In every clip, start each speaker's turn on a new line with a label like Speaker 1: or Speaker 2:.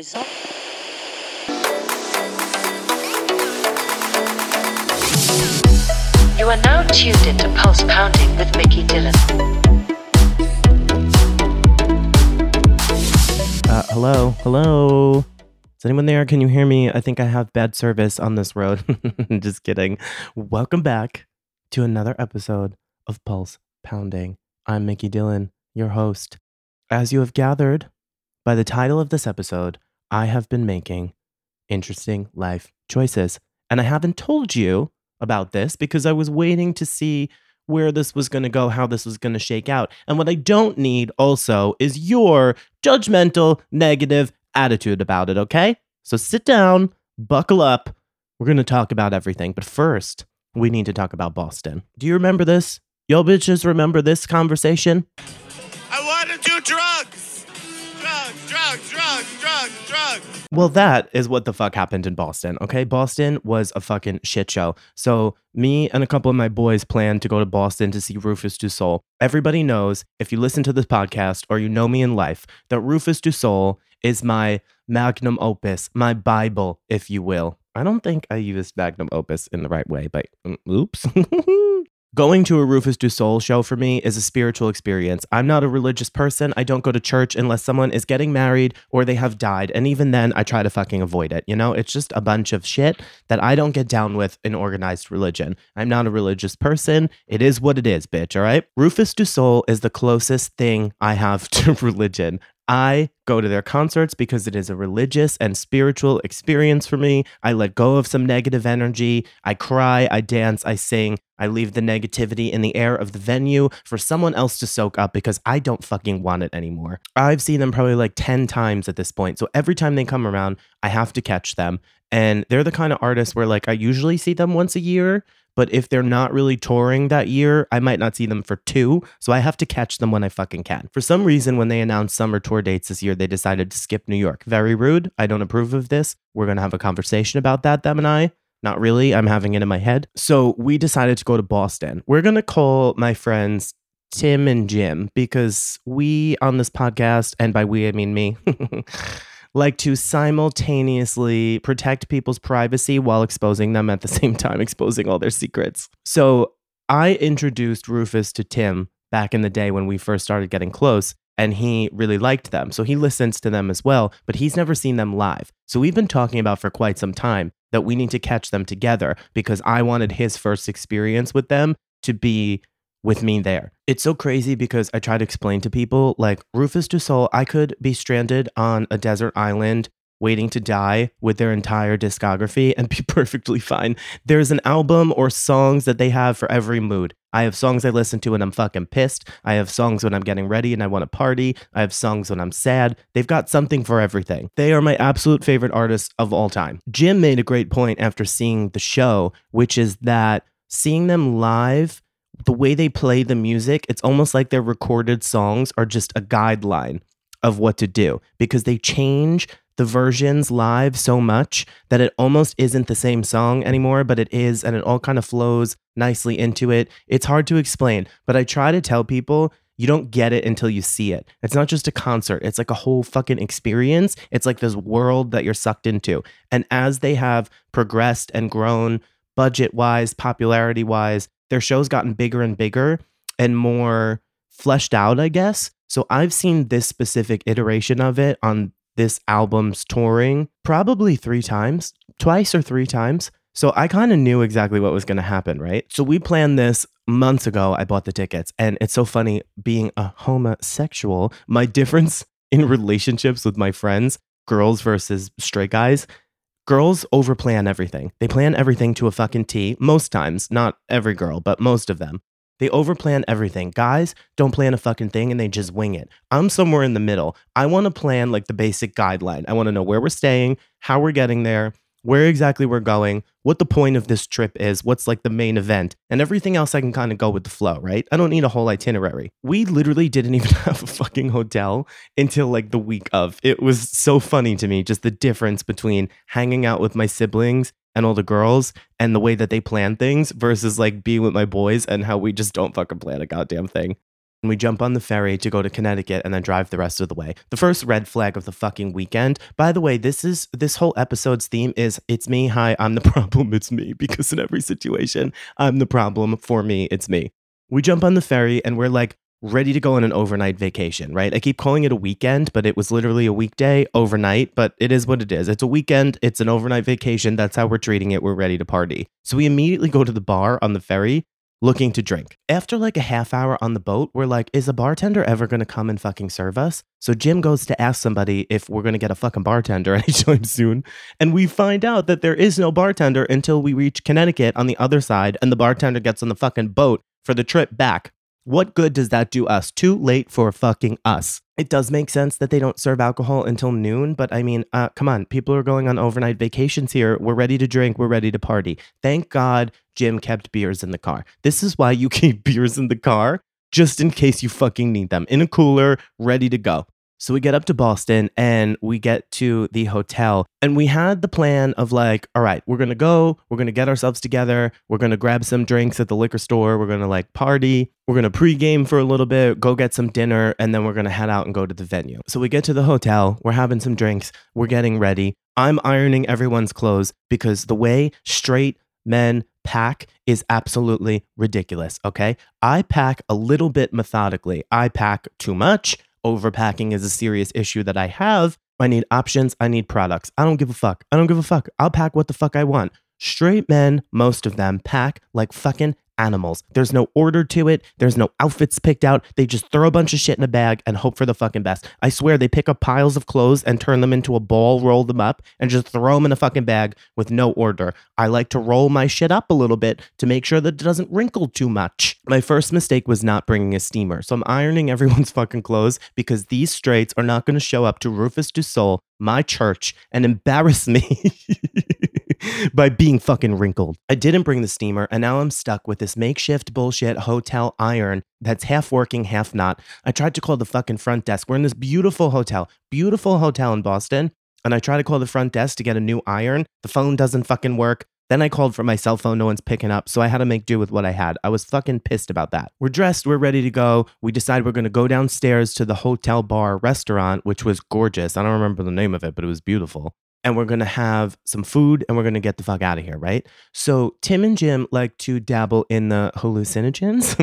Speaker 1: result. You are now tuned into Pulse Pounding with Mickey Dylan.
Speaker 2: Uh, hello, hello. Is anyone there? Can you hear me? I think I have bad service on this road. Just kidding. Welcome back to another episode of Pulse Pounding. I'm Mickey Dylan, your host. As you have gathered by the title of this episode, I have been making interesting life choices. And I haven't told you about this because I was waiting to see where this was going to go, how this was going to shake out. And what I don't need also is your judgmental, negative attitude about it, okay? So sit down, buckle up. We're going to talk about everything. But first, we need to talk about Boston. Do you remember this? Yo, bitches, remember this conversation?
Speaker 3: I want to do drugs. Drugs, drugs, drugs, drugs.
Speaker 2: Well, that is what the fuck happened in Boston. Okay. Boston was a fucking shit show. So, me and a couple of my boys planned to go to Boston to see Rufus Du Sol. Everybody knows, if you listen to this podcast or you know me in life, that Rufus Du Sol is my magnum opus, my Bible, if you will. I don't think I used magnum opus in the right way, but mm, oops. Going to a Rufus Du Sol show for me is a spiritual experience. I'm not a religious person. I don't go to church unless someone is getting married or they have died. And even then, I try to fucking avoid it. You know, it's just a bunch of shit that I don't get down with in organized religion. I'm not a religious person. It is what it is, bitch. All right. Rufus Du Sol is the closest thing I have to religion. I go to their concerts because it is a religious and spiritual experience for me. I let go of some negative energy. I cry, I dance, I sing. I leave the negativity in the air of the venue for someone else to soak up because I don't fucking want it anymore. I've seen them probably like 10 times at this point. So every time they come around, I have to catch them. And they're the kind of artists where like I usually see them once a year, but if they're not really touring that year, I might not see them for two. So I have to catch them when I fucking can. For some reason, when they announced summer tour dates this year, they decided to skip New York. Very rude. I don't approve of this. We're going to have a conversation about that, them and I. Not really. I'm having it in my head. So we decided to go to Boston. We're going to call my friends Tim and Jim because we on this podcast, and by we, I mean me, like to simultaneously protect people's privacy while exposing them at the same time, exposing all their secrets. So I introduced Rufus to Tim back in the day when we first started getting close, and he really liked them. So he listens to them as well, but he's never seen them live. So we've been talking about for quite some time that we need to catch them together because I wanted his first experience with them to be with me there. It's so crazy because I try to explain to people like Rufus Du Sol, I could be stranded on a desert island waiting to die with their entire discography and be perfectly fine. There's an album or songs that they have for every mood. I have songs I listen to when I'm fucking pissed. I have songs when I'm getting ready and I want to party. I have songs when I'm sad. They've got something for everything. They are my absolute favorite artists of all time. Jim made a great point after seeing the show, which is that seeing them live the way they play the music, it's almost like their recorded songs are just a guideline of what to do because they change the versions live so much that it almost isn't the same song anymore, but it is, and it all kind of flows nicely into it. It's hard to explain, but I try to tell people you don't get it until you see it. It's not just a concert, it's like a whole fucking experience. It's like this world that you're sucked into. And as they have progressed and grown budget wise, popularity wise, their show's gotten bigger and bigger and more fleshed out, I guess. So I've seen this specific iteration of it on this album's touring probably three times, twice or three times. So I kind of knew exactly what was going to happen, right? So we planned this months ago. I bought the tickets. And it's so funny being a homosexual, my difference in relationships with my friends, girls versus straight guys, girls overplan everything. They plan everything to a fucking T most times, not every girl, but most of them. They overplan everything. Guys don't plan a fucking thing and they just wing it. I'm somewhere in the middle. I want to plan like the basic guideline. I want to know where we're staying, how we're getting there, where exactly we're going, what the point of this trip is, what's like the main event, and everything else I can kind of go with the flow, right? I don't need a whole itinerary. We literally didn't even have a fucking hotel until like the week of. It was so funny to me, just the difference between hanging out with my siblings and all the girls and the way that they plan things versus like being with my boys and how we just don't fucking plan a goddamn thing. And we jump on the ferry to go to Connecticut and then drive the rest of the way. The first red flag of the fucking weekend. By the way, this is this whole episode's theme is it's me, hi, I'm the problem, it's me because in every situation, I'm the problem, for me, it's me. We jump on the ferry and we're like ready to go on an overnight vacation, right? I keep calling it a weekend, but it was literally a weekday overnight, but it is what it is. It's a weekend, it's an overnight vacation. That's how we're treating it. We're ready to party. So we immediately go to the bar on the ferry looking to drink. After like a half hour on the boat, we're like, is a bartender ever to come and fucking serve us? So Jim goes to ask somebody if we're to get a fucking bartender anytime soon. And we find out that there is no bartender until we reach Connecticut on the other side and the bartender gets on the fucking boat for the trip back. What good does that do us? Too late for fucking us. It does make sense that they don't serve alcohol until noon, but I mean, uh, come on, people are going on overnight vacations here. We're ready to drink, we're ready to party. Thank God Jim kept beers in the car. This is why you keep beers in the car, just in case you fucking need them in a cooler, ready to go. So we get up to Boston and we get to the hotel. And we had the plan of like, all right, we're going to go, we're going to get ourselves together, we're going to grab some drinks at the liquor store, we're going to like party, we're going to pregame for a little bit, go get some dinner, and then we're going to head out and go to the venue. So we get to the hotel, we're having some drinks, we're getting ready. I'm ironing everyone's clothes because the way straight men pack is absolutely ridiculous. Okay. I pack a little bit methodically. I pack too much overpacking is a serious issue that I have. I need options. I need products. I don't give a fuck. I don't give a fuck. I'll pack what the fuck I want. Straight men, most of them, pack like fucking animals. There's no order to it. There's no outfits picked out. They just throw a bunch of shit in a bag and hope for the fucking best. I swear they pick up piles of clothes and turn them into a ball, roll them up, and just throw them in a fucking bag with no order. I like to roll my shit up a little bit to make sure that it doesn't wrinkle too much. My first mistake was not bringing a steamer. So I'm ironing everyone's fucking clothes because these straights are not going to show up to Rufus Du Sol, my church, and embarrass me. by being fucking wrinkled. I didn't bring the steamer, and now I'm stuck with this makeshift bullshit hotel iron that's half working, half not. I tried to call the fucking front desk. We're in this beautiful hotel, beautiful hotel in Boston, and I tried to call the front desk to get a new iron. The phone doesn't fucking work. Then I called for my cell phone, no one's picking up, so I had to make do with what I had. I was fucking pissed about that. We're dressed, we're ready to go. We decide we're gonna go downstairs to the hotel bar restaurant, which was gorgeous. I don't remember the name of it, but it was beautiful and we're going to have some food and we're going to get the fuck out of here, right? So, Tim and Jim like to dabble in the hallucinogens,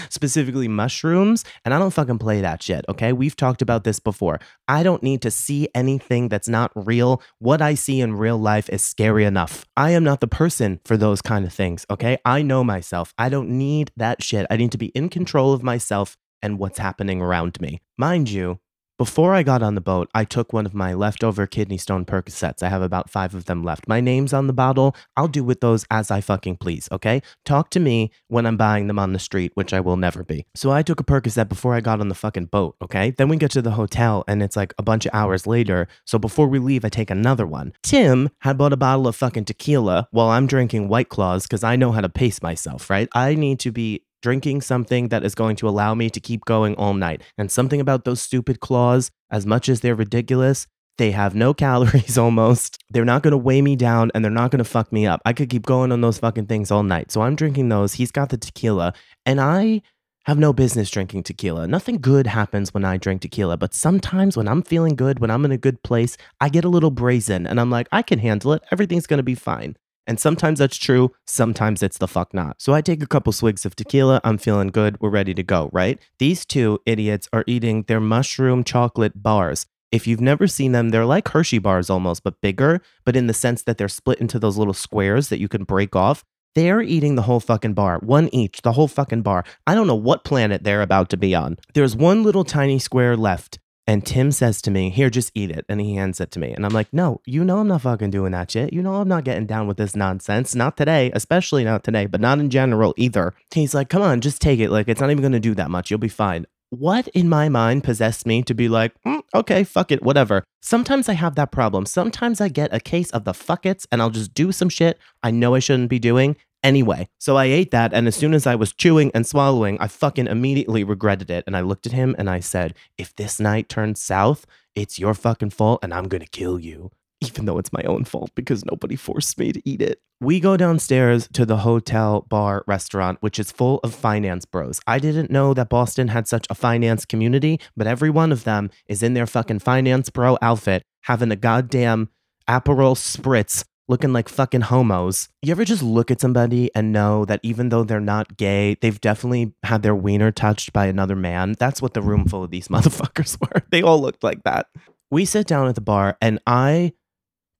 Speaker 2: specifically mushrooms, and I don't fucking play that shit, okay? We've talked about this before. I don't need to see anything that's not real. What I see in real life is scary enough. I am not the person for those kind of things, okay? I know myself. I don't need that shit. I need to be in control of myself and what's happening around me. Mind you, before I got on the boat, I took one of my leftover kidney stone Percocets. I have about five of them left. My name's on the bottle. I'll do with those as I fucking please, okay? Talk to me when I'm buying them on the street, which I will never be. So I took a Percocet before I got on the fucking boat, okay? Then we get to the hotel and it's like a bunch of hours later. So before we leave, I take another one. Tim had bought a bottle of fucking tequila while I'm drinking White Claws because I know how to pace myself, right? I need to be drinking something that is going to allow me to keep going all night. And something about those stupid claws, as much as they're ridiculous, they have no calories almost. They're not going to weigh me down and they're not going to fuck me up. I could keep going on those fucking things all night. So I'm drinking those. He's got the tequila. And I have no business drinking tequila. Nothing good happens when I drink tequila, but sometimes when I'm feeling good, when I'm in a good place, I get a little brazen and I'm like, I can handle it. Everything's going to be fine. And sometimes that's true, sometimes it's the fuck not. So I take a couple swigs of tequila, I'm feeling good, we're ready to go, right? These two idiots are eating their mushroom chocolate bars. If you've never seen them, they're like Hershey bars almost, but bigger, but in the sense that they're split into those little squares that you can break off. They're eating the whole fucking bar, one each, the whole fucking bar. I don't know what planet they're about to be on. There's one little tiny square left. And Tim says to me, Here, just eat it. And he hands it to me. And I'm like, No, you know I'm not fucking doing that shit. You know I'm not getting down with this nonsense. Not today, especially not today, but not in general either. He's like, Come on, just take it. Like, it's not even going to do that much. You'll be fine. What in my mind possessed me to be like, mm, okay, fuck it, whatever. Sometimes I have that problem. Sometimes I get a case of the fuck it's and I'll just do some shit I know I shouldn't be doing anyway. So I ate that, and as soon as I was chewing and swallowing, I fucking immediately regretted it. And I looked at him and I said, If this night turns south, it's your fucking fault, and I'm gonna kill you. even though it's my own fault because nobody forced me to eat it. We go downstairs to the hotel bar restaurant, which is full of finance bros. I didn't know that Boston had such a finance community, but every one of them is in their fucking finance bro outfit having a goddamn Aperol spritz looking like fucking homos. You ever just look at somebody and know that even though they're not gay, they've definitely had their wiener touched by another man? That's what the room full of these motherfuckers were. They all looked like that. We sit down at the bar and I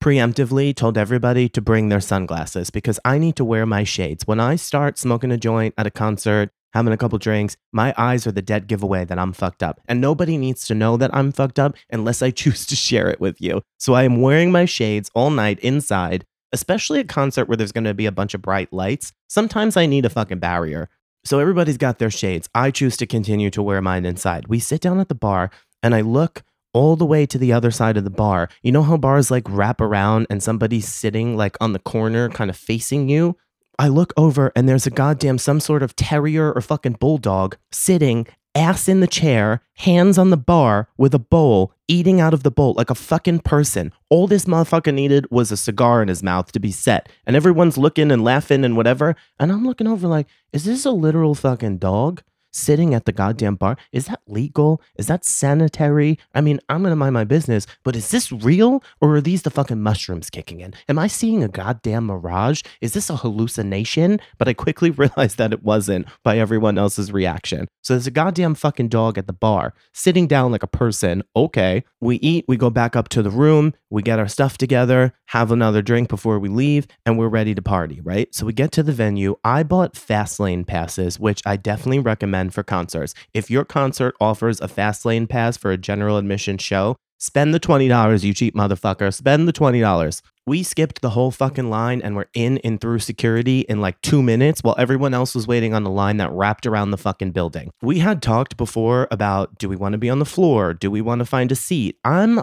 Speaker 2: preemptively told everybody to bring their sunglasses because I need to wear my shades. When I start smoking a joint at a concert, having a couple drinks, my eyes are the dead giveaway that I'm fucked up. And nobody needs to know that I'm fucked up unless I choose to share it with you. So I am wearing my shades all night inside, especially a concert where there's going to be a bunch of bright lights. Sometimes I need a fucking barrier. So everybody's got their shades. I choose to continue to wear mine inside. We sit down at the bar and I look all the way to the other side of the bar. You know how bars like wrap around and somebody's sitting like on the corner, kind of facing you? I look over and there's a goddamn some sort of terrier or fucking bulldog sitting ass in the chair, hands on the bar with a bowl, eating out of the bowl like a fucking person. All this motherfucker needed was a cigar in his mouth to be set. And everyone's looking and laughing and whatever. And I'm looking over like, is this a literal fucking dog? Sitting at the goddamn bar. Is that legal? Is that sanitary? I mean, I'm gonna mind my business, but is this real or are these the fucking mushrooms kicking in? Am I seeing a goddamn mirage? Is this a hallucination? But I quickly realized that it wasn't by everyone else's reaction. So there's a goddamn fucking dog at the bar sitting down like a person. Okay. We eat, we go back up to the room, we get our stuff together, have another drink before we leave, and we're ready to party, right? So we get to the venue. I bought fast lane passes, which I definitely recommend for concerts. If your concert offers a fast lane pass for a general admission show, spend the $20, you cheap motherfucker. Spend the $20. We skipped the whole fucking line and we're in and through security in like two minutes while everyone else was waiting on the line that wrapped around the fucking building. We had talked before about do we want to be on the floor? Do we want to find a seat? I'm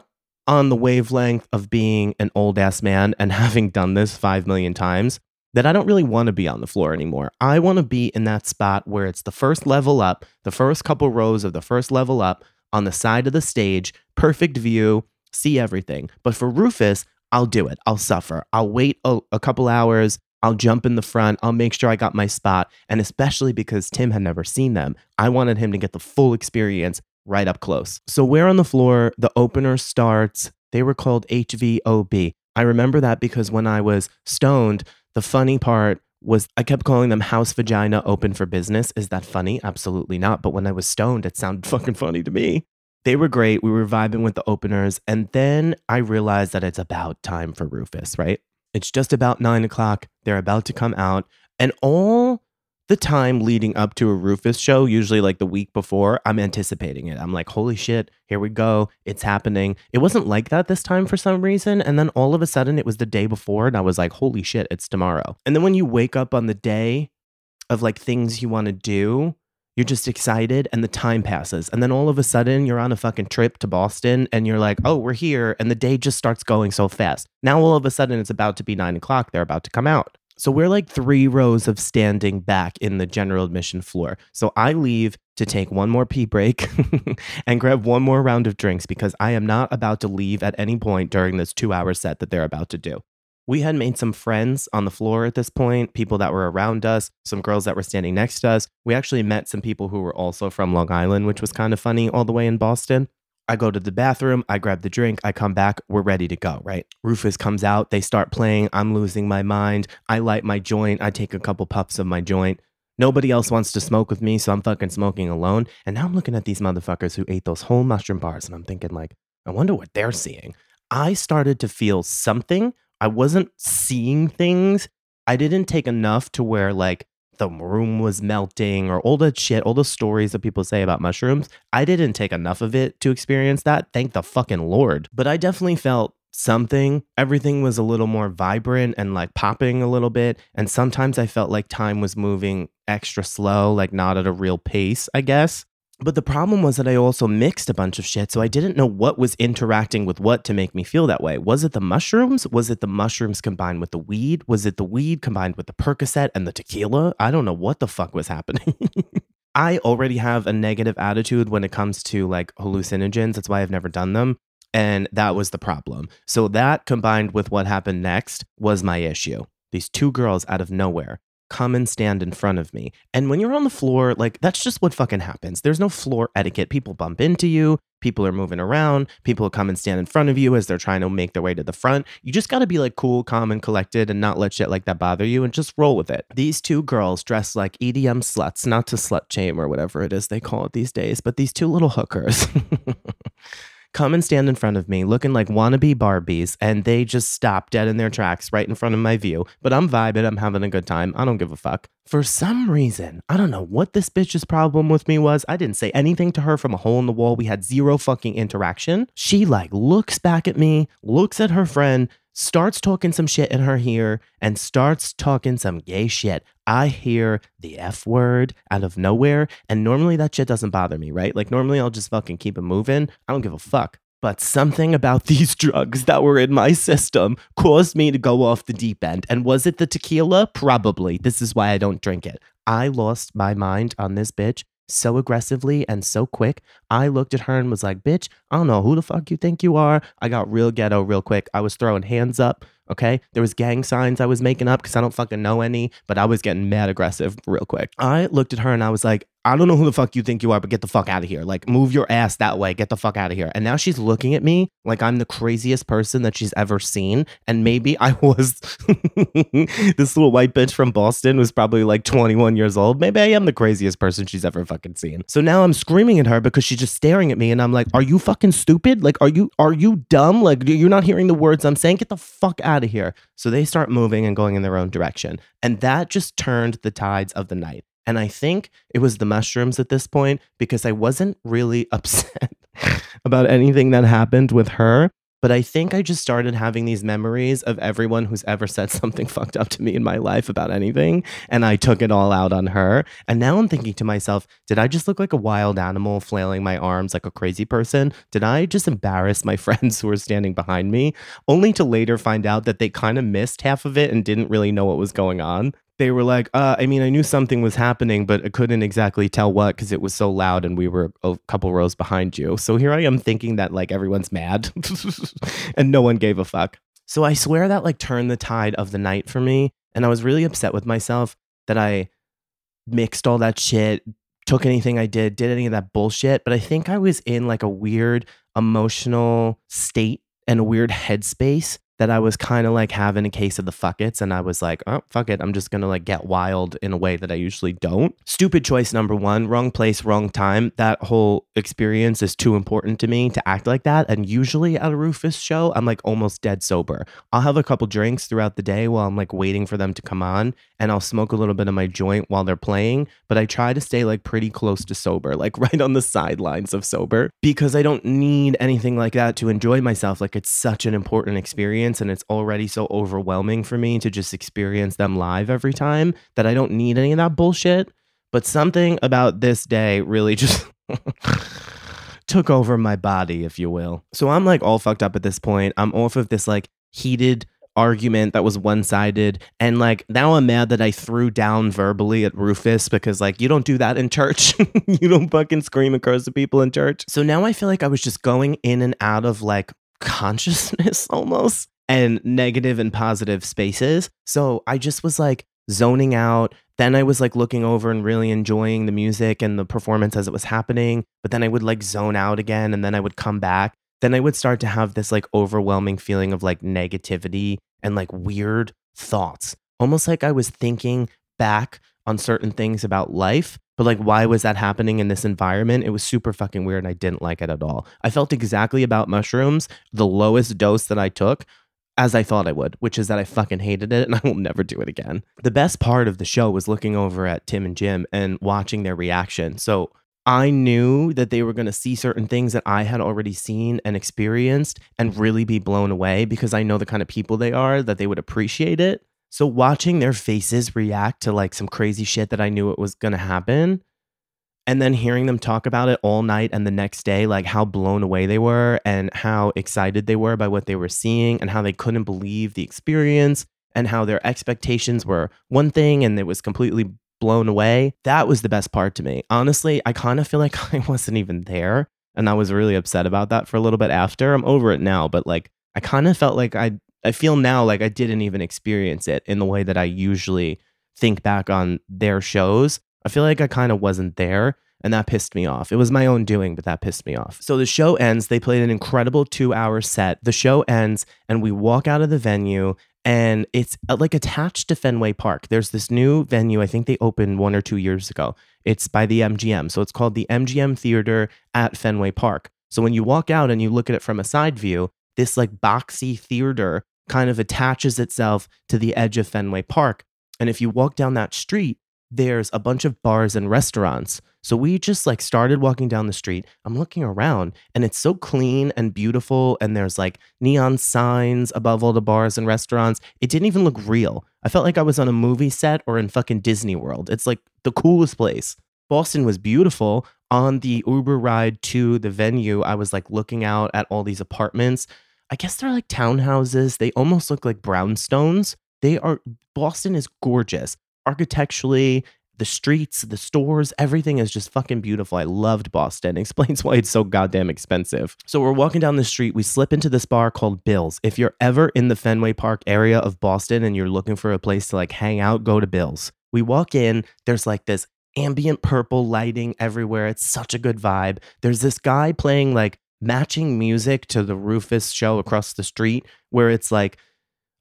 Speaker 2: on the wavelength of being an old ass man and having done this five million times that I don't really want to be on the floor anymore. I want to be in that spot where it's the first level up, the first couple rows of the first level up on the side of the stage, perfect view, see everything. But for Rufus, I'll do it. I'll suffer. I'll wait a, a, couple hours. I'll jump in the front. I'll make sure I got my spot. And especially because Tim had never seen them, I wanted him to get the full experience right up close. So we're on the floor. The opener starts. They were called HVOB. I remember that because when I was stoned, the funny part was I kept calling them House Vagina Open for Business. Is that funny? Absolutely not. But when I was stoned, it sounded fucking funny to me. They were great. We were vibing with the openers. And then I realized that it's about time for Rufus, right? It's just about nine o'clock. They're about to come out. And all the time leading up to a Rufus show, usually like the week before, I'm anticipating it. I'm like, holy shit, here we go. It's happening. It wasn't like that this time for some reason. And then all of a sudden it was the day before, and I was like, holy shit, it's tomorrow. And then when you wake up on the day of like things you want to do, you're just excited and the time passes. And then all of a sudden you're on a fucking trip to Boston and you're like, oh, we're here. And the day just starts going so fast. Now all of a sudden it's about to be nine o'clock. They're about to come out. So we're like three rows of standing back in the general admission floor. So I leave to take one more pee break and grab one more round of drinks because I am not about to leave at any point during this two hour set that they're about to do. We had made some friends on the floor at this point, people that were around us, some girls that were standing next to us. We actually met some people who were also from Long Island, which was kind of funny all the way in Boston. I go to the bathroom, I grab the drink, I come back, we're ready to go, right? Rufus comes out, they start playing, I'm losing my mind. I light my joint, I take a couple puffs of my joint. Nobody else wants to smoke with me, so I'm fucking smoking alone. And now I'm looking at these motherfuckers who ate those whole mushroom bars, and I'm thinking, like, I wonder what they're seeing. I started to feel something. I wasn't seeing things. I didn't take enough to where, like, the room was melting or all the shit, all the stories that people say about mushrooms. I didn't take enough of it to experience that. Thank the fucking Lord. But I definitely felt something. Everything was a little more vibrant and like popping a little bit. And sometimes I felt like time was moving extra slow, like not at a real pace, I guess. But the problem was that I also mixed a bunch of shit, so I didn't know what was interacting with what to make me feel that way. Was it the mushrooms? Was it the mushrooms combined with the weed? Was it the weed combined with the Percocet and the tequila? I don't know what the fuck was happening. I already have a negative attitude when it comes to like hallucinogens. That's why I've never done them. And that was the problem. So that combined with what happened next was my issue. These two girls out of nowhere come and stand in front of me. And when you're on the floor, like that's just what fucking happens. There's no floor etiquette. People bump into you, people are moving around, people come and stand in front of you as they're trying to make their way to the front. You just got to be like cool, calm, and collected and not let shit like that bother you and just roll with it. These two girls dressed like EDM sluts, not to slut shame or whatever it is they call it these days, but these two little hookers. come and stand in front of me looking like wannabe Barbies, and they just stop dead in their tracks right in front of my view. But I'm vibing, I'm having a good time. I don't give a fuck. For some reason, I don't know what this bitch's problem with me was. I didn't say anything to her from a hole in the wall. We had zero fucking interaction. She like looks back at me, looks at her friend, starts talking some shit in her ear and starts talking some gay shit. I hear the F word out of nowhere. And normally that shit doesn't bother me, right? Like normally I'll just fucking keep it moving. I don't give a fuck. But something about these drugs that were in my system caused me to go off the deep end. And was it the tequila? Probably. This is why I don't drink it. I lost my mind on this bitch so aggressively and so quick. I looked at her and was like, bitch, I don't know who the fuck you think you are. I got real ghetto real quick. I was throwing hands up. Okay. There was gang signs I was making up because I don't fucking know any, but I was getting mad aggressive real quick. I looked at her and I was like, I don't know who the fuck you think you are, but get the fuck out of here. Like, move your ass that way. Get the fuck out of here. And now she's looking at me like I'm the craziest person that she's ever seen. And maybe I was this little white bitch from Boston was probably like 21 years old. Maybe I am the craziest person she's ever fucking seen. So now I'm screaming at her because she's just staring at me and I'm like, Are you fucking stupid? Like, are you are you dumb? Like, you're not hearing the words I'm saying? Get the fuck out of here. So they start moving and going in their own direction. And that just turned the tides of the night. And I think it was the mushrooms at this point because I wasn't really upset about anything that happened with her. But I think I just started having these memories of everyone who's ever said something fucked up to me in my life about anything. And I took it all out on her. And now I'm thinking to myself, did I just look like a wild animal flailing my arms like a crazy person? Did I just embarrass my friends who were standing behind me? Only to later find out that they kind of missed half of it and didn't really know what was going on they were like, uh, I mean, I knew something was happening, but I couldn't exactly tell what because it was so loud and we were a couple rows behind you. So here I am thinking that like everyone's mad and no one gave a fuck. So I swear that like turned the tide of the night for me. And I was really upset with myself that I mixed all that shit, took anything I did, did any of that bullshit. But I think I was in like a weird emotional state and a weird headspace that I was kind of like having a case of the fuckets and I was like, oh, fuck it. I'm just going to like get wild in a way that I usually don't. Stupid choice number one, wrong place, wrong time. That whole experience is too important to me to act like that. And usually at a Rufus show, I'm like almost dead sober. I'll have a couple drinks throughout the day while I'm like waiting for them to come on and I'll smoke a little bit of my joint while they're playing. But I try to stay like pretty close to sober, like right on the sidelines of sober because I don't need anything like that to enjoy myself. Like it's such an important experience experience and it's already so overwhelming for me to just experience them live every time that I don't need any of that bullshit. But something about this day really just took over my body, if you will. So I'm like all fucked up at this point. I'm off of this like heated argument that was one sided. And like now I'm mad that I threw down verbally at Rufus because like you don't do that in church. you don't fucking scream and curse people in church. So now I feel like I was just going in and out of like consciousness almost and negative and positive spaces. So I just was like zoning out. Then I was like looking over and really enjoying the music and the performance as it was happening. But then I would like zone out again and then I would come back. Then I would start to have this like overwhelming feeling of like negativity and like weird thoughts. Almost like I was thinking back on certain things about life but like why was that happening in this environment it was super fucking weird and i didn't like it at all i felt exactly about mushrooms the lowest dose that i took as I thought I would, which is that I fucking hated it and I will never do it again. The best part of the show was looking over at Tim and Jim and watching their reaction. So I knew that they were going to see certain things that I had already seen and experienced and really be blown away because I know the kind of people they are, that they would appreciate it. So watching their faces react to like some crazy shit that I knew it was going to happen and then hearing them talk about it all night and the next day like how blown away they were and how excited they were by what they were seeing and how they couldn't believe the experience and how their expectations were one thing and it was completely blown away that was the best part to me honestly i kind of feel like i wasn't even there And I was really upset about that for a little bit after. I'm over it now, but like I kind of felt like I I feel now like I didn't even experience it in the way that I usually think back on their shows. I feel like I kind of wasn't there and that pissed me off. It was my own doing, but that pissed me off. So the show ends. They played an incredible two hour set. The show ends, and we walk out of the venue, and it's uh, like attached to Fenway Park. There's this new venue. I think they opened one or two years ago. It's by the MGM. So it's called the MGM Theater at Fenway Park. So when you walk out and you look at it from a side view, this like boxy theater kind of attaches itself to the edge of Fenway Park. And if you walk down that street, there's a bunch of bars and restaurants. So we just like started walking down the street. I'm looking around and it's so clean and beautiful. And there's like neon signs above all the bars and restaurants. It didn't even look real. I felt like I was on a movie set or in fucking Disney World. It's like the coolest place. Boston was beautiful. On the Uber ride to the venue, I was like looking out at all these apartments. I guess they're like townhouses. They almost look like brownstones. They are, Boston is gorgeous architecturally, the streets, the stores, everything is just fucking beautiful. I loved Boston. Explains why it's so goddamn expensive. So we're walking down the street. We slip into this bar called Bill's. If you're ever in the Fenway Park area of Boston and you're looking for a place to like hang out, go to Bill's. We walk in, there's like this ambient purple lighting everywhere. It's such a good vibe. There's this guy playing like matching music to the Rufus show across the street where it's like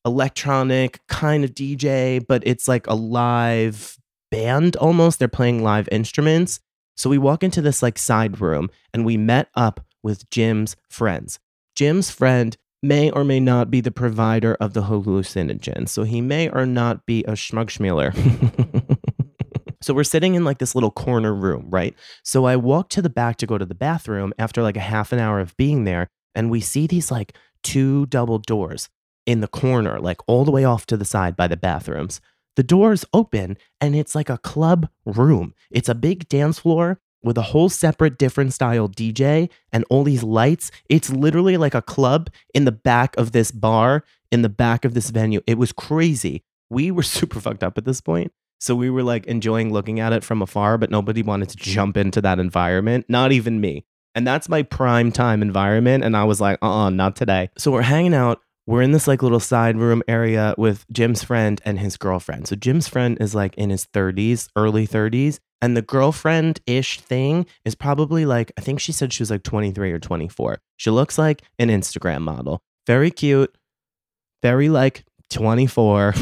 Speaker 2: electronic kind of DJ, but it's like a live band almost. They're playing live instruments. So we walk into this like side room and we met up with Jim's friends. Jim's friend may or may not be the provider of the hallucinogen. So he may or not be a schmugschmieler. so we're sitting in like this little corner room, right? So I walk to the back to go to the bathroom after like a half an hour of being there. And we see these like two double doors in the corner, like all the way off to the side by the bathrooms. The doors open and it's like a club room. It's a big dance floor with a whole separate different style DJ and all these lights. It's literally like a club in the back of this bar, in the back of this venue. It was crazy. We were super fucked up at this point. So we were like enjoying looking at it from afar, but nobody wanted to jump into that environment, not even me. And that's my prime time environment. And I was like, uh uh-uh, uh not today. So we're hanging out we're in this like little side room area with Jim's friend and his girlfriend. So Jim's friend is like in his 30s, early 30s, and the girlfriend ish thing is probably like, I think she said she was like 23 or 24. She looks like an Instagram model. Very cute, very like 24,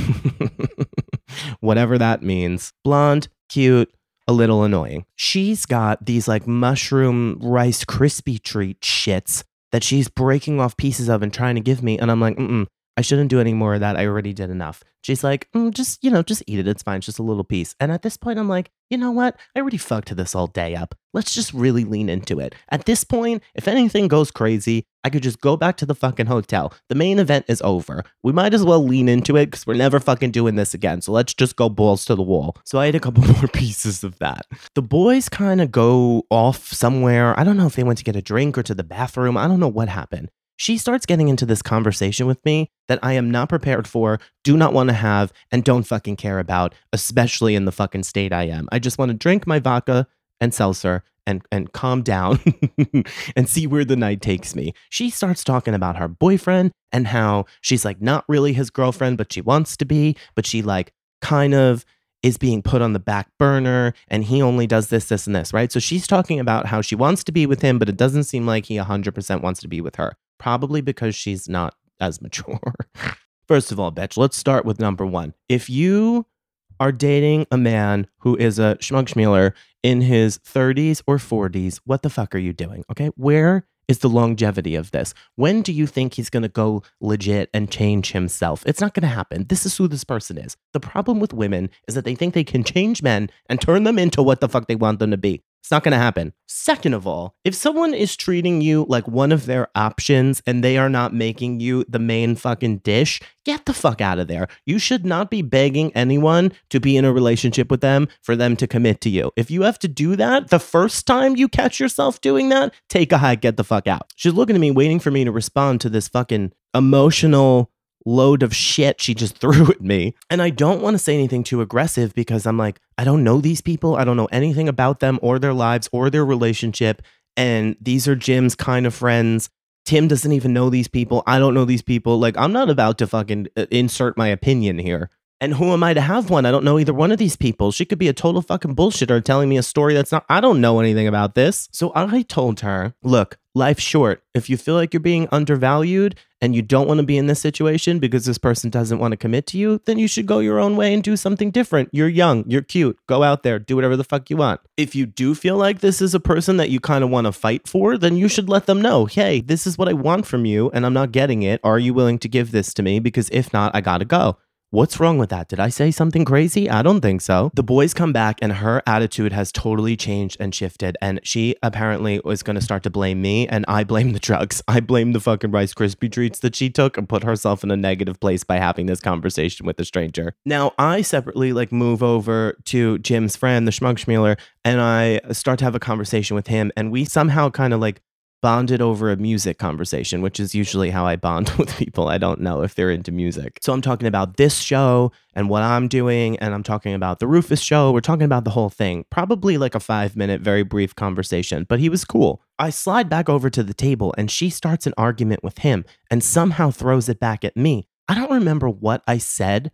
Speaker 2: whatever that means. Blonde, cute, a little annoying. She's got these like mushroom rice crispy treat shits that she's breaking off pieces of and trying to give me. And I'm like, mm I shouldn't do any more of that. I already did enough. She's like, mm, just, you know, just eat it. It's fine. It's just a little piece. And at this point, I'm like, you know what? I already fucked this all day up. Let's just really lean into it. At this point, if anything goes crazy, I could just go back to the fucking hotel. The main event is over. We might as well lean into it because we're never fucking doing this again. So let's just go balls to the wall. So I ate a couple more pieces of that. The boys kind of go off somewhere. I don't know if they went to get a drink or to the bathroom. I don't know what happened she starts getting into this conversation with me that I am not prepared for, do not want to have, and don't fucking care about, especially in the fucking state I am. I just want to drink my vodka and seltzer and and calm down and see where the night takes me. She starts talking about her boyfriend and how she's like not really his girlfriend, but she wants to be, but she like kind of is being put on the back burner and he only does this, this, and this, right? So she's talking about how she wants to be with him, but it doesn't seem like he 100% wants to be with her probably because she's not as mature. First of all, bitch, let's start with number one. If you are dating a man who is a schmugschmieler in his 30s or 40s, what the fuck are you doing? Okay. Where is the longevity of this? When do you think he's going to go legit and change himself? It's not going to happen. This is who this person is. The problem with women is that they think they can change men and turn them into what the fuck they want them to be. It's not going to happen. Second of all, if someone is treating you like one of their options and they are not making you the main fucking dish, get the fuck out of there. You should not be begging anyone to be in a relationship with them for them to commit to you. If you have to do that the first time you catch yourself doing that, take a hike, get the fuck out. She's looking at me, waiting for me to respond to this fucking emotional load of shit she just threw at me. And I don't want to say anything too aggressive because I'm like, I don't know these people. I don't know anything about them or their lives or their relationship. And these are Jim's kind of friends. Tim doesn't even know these people. I don't know these people. Like, I'm not about to fucking uh, insert my opinion here. And who am I to have one? I don't know either one of these people. She could be a total fucking bullshitter telling me a story that's not, I don't know anything about this. So I told her, look, life's short. If you feel like you're being undervalued and you don't want to be in this situation because this person doesn't want to commit to you, then you should go your own way and do something different. You're young, you're cute. Go out there, do whatever the fuck you want. If you do feel like this is a person that you kind of want to fight for, then you should let them know, hey, this is what I want from you and I'm not getting it. Are you willing to give this to me? Because if not, I gotta go. What's wrong with that? Did I say something crazy? I don't think so. The boys come back and her attitude has totally changed and shifted. And she apparently was going to start to blame me. And I blame the drugs. I blame the fucking Rice Krispie treats that she took and put herself in a negative place by having this conversation with a stranger. Now, I separately like move over to Jim's friend, the Schmug Schmealer, and I start to have a conversation with him. And we somehow kind of like bonded over a music conversation, which is usually how I bond with people. I don't know if they're into music. So I'm talking about this show and what I'm doing, and I'm talking about the Rufus show. We're talking about the whole thing. Probably like a five minute, very brief conversation, but he was cool. I slide back over to the table and she starts an argument with him and somehow throws it back at me. I don't remember what I said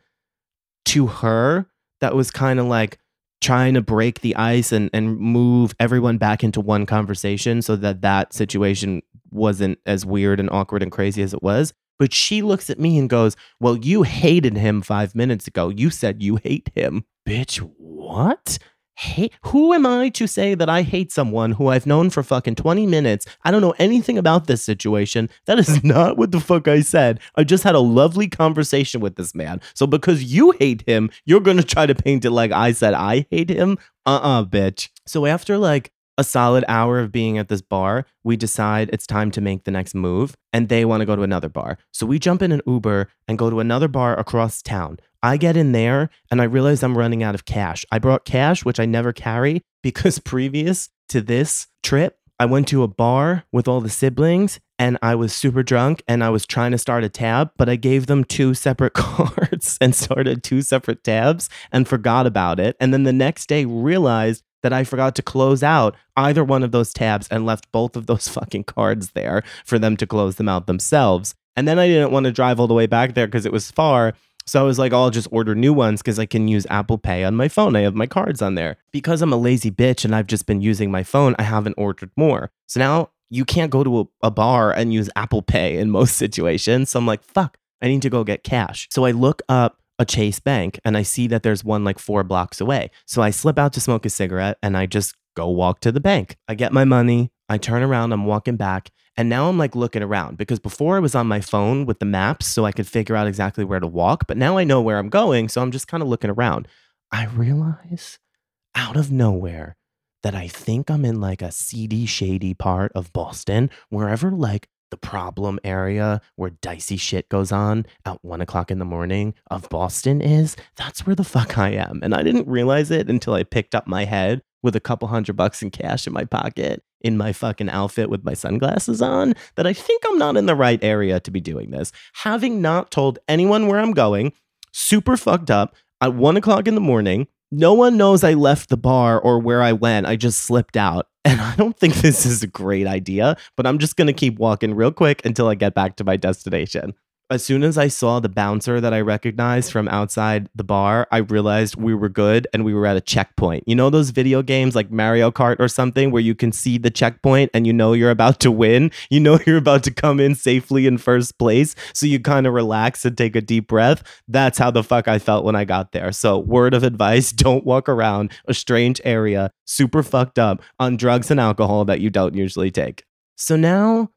Speaker 2: to her that was kind of like, trying to break the ice and, and move everyone back into one conversation so that that situation wasn't as weird and awkward and crazy as it was. But she looks at me and goes, Well, you hated him five minutes ago. You said you hate him. Bitch, what? Hate who am I to say that I hate someone who I've known for fucking 20 minutes? I don't know anything about this situation. That is not what the fuck I said. I just had a lovely conversation with this man. So because you hate him, you're going to try to paint it like I said I hate him? Uh-uh, bitch. So after like a solid hour of being at this bar, we decide it's time to make the next move, and they want to go to another bar. So we jump in an Uber and go to another bar across town. I get in there and I realize I'm running out of cash. I brought cash, which I never carry because previous to this trip, I went to a bar with all the siblings and I was super drunk and I was trying to start a tab, but I gave them two separate cards and started two separate tabs and forgot about it. And then the next day realized that I forgot to close out either one of those tabs and left both of those fucking cards there for them to close them out themselves. And then I didn't want to drive all the way back there because it was far. So I was like, I'll just order new ones because I can use Apple Pay on my phone. I have my cards on there. Because I'm a lazy bitch and I've just been using my phone, I haven't ordered more. So now you can't go to a, a bar and use Apple Pay in most situations. So I'm like, fuck, I need to go get cash. So I look up a Chase Bank and I see that there's one like four blocks away. So I slip out to smoke a cigarette and I just go walk to the bank. I get my money. I turn around, I'm walking back, and now I'm like looking around because before I was on my phone with the maps so I could figure out exactly where to walk, but now I know where I'm going, so I'm just kind of looking around. I realize out of nowhere that I think I'm in like a seedy, shady part of Boston, wherever like the problem area where dicey shit goes on at one o'clock in the morning of Boston is, that's where the fuck I am. And I didn't realize it until I picked up my head with a couple hundred bucks in cash in my pocket in my fucking outfit with my sunglasses on that I think I'm not in the right area to be doing this. Having not told anyone where I'm going, super fucked up at one o'clock in the morning. No one knows I left the bar or where I went. I just slipped out. And I don't think this is a great idea, but I'm just going to keep walking real quick until I get back to my destination as soon as I saw the bouncer that I recognized from outside the bar, I realized we were good and we were at a checkpoint. You know those video games like Mario Kart or something where you can see the checkpoint and you know you're about to win? You know you're about to come in safely in first place. So you kind of relax and take a deep breath. That's how the fuck I felt when I got there. So, word of advice don't walk around a strange area, super fucked up on drugs and alcohol that you don't usually take. So now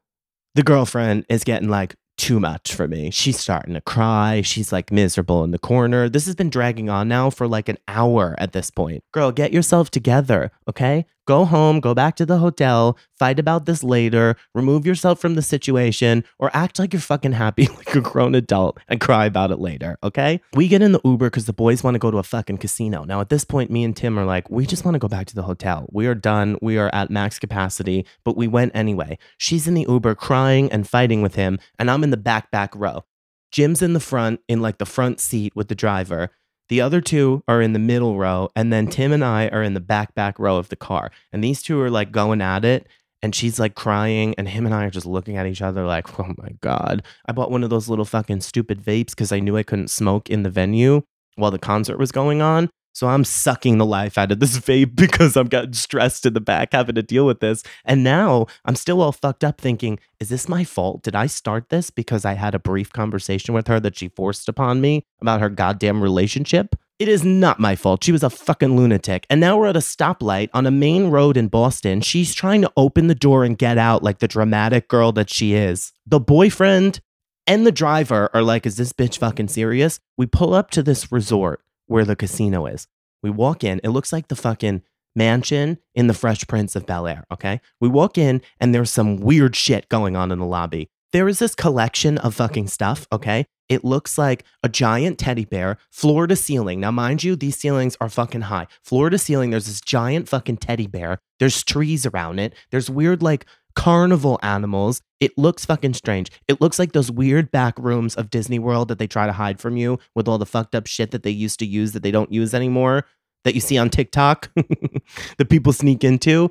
Speaker 2: the girlfriend is getting like too much for me. She's starting to cry. She's like miserable in the corner. This has been dragging on now for like an hour at this point. Girl, get yourself together, okay? Go home, go back to the hotel, fight about this later, remove yourself from the situation, or act like you're fucking happy like a grown adult and cry about it later, okay? We get in the Uber because the boys want to go to a fucking casino. Now, at this point, me and Tim are like, we just want to go back to the hotel. We are done. We are at max capacity, but we went anyway. She's in the Uber crying and fighting with him, and I'm in the back, back row. Jim's in the front, in like the front seat with the driver. The other two are in the middle row, and then Tim and I are in the back back row of the car. And these two are like going at it. and she's like crying and him and I are just looking at each other like, "Oh my god." I bought one of those little fucking stupid vapes cuz I knew I couldn't smoke in the venue while the concert was going on. So I'm sucking the life out of this vape because I'm getting stressed in the back having to deal with this. And now I'm still all fucked up thinking, is this my fault? Did I start this because I had a brief conversation with her that she forced upon me about her goddamn relationship? It is not my fault. She was a fucking lunatic. And now we're at a stoplight on a main road in Boston. She's trying to open the door and get out like the dramatic girl that she is. The boyfriend and the driver are like, is this bitch fucking serious? We pull up to this resort where the casino is. We walk in. It looks like the fucking mansion in the Fresh Prince of Bel Air. Okay. We walk in and there's some weird shit going on in the lobby. There is this collection of fucking stuff. Okay. It looks like a giant teddy bear, floor to ceiling. Now, mind you, these ceilings are fucking high. Floor to ceiling, there's this giant fucking teddy bear. There's trees around it. There's weird, like, carnival animals. It looks fucking strange. It looks like those weird back rooms of Disney World that they try to hide from you with all the fucked up shit that they used to use that they don't use anymore that you see on TikTok that people sneak into.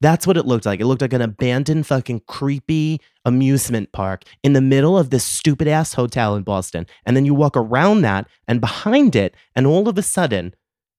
Speaker 2: That's what it looked like. It looked like an abandoned, fucking creepy amusement park in the middle of this stupid ass hotel in Boston. And then you walk around that and behind it, and all of a sudden,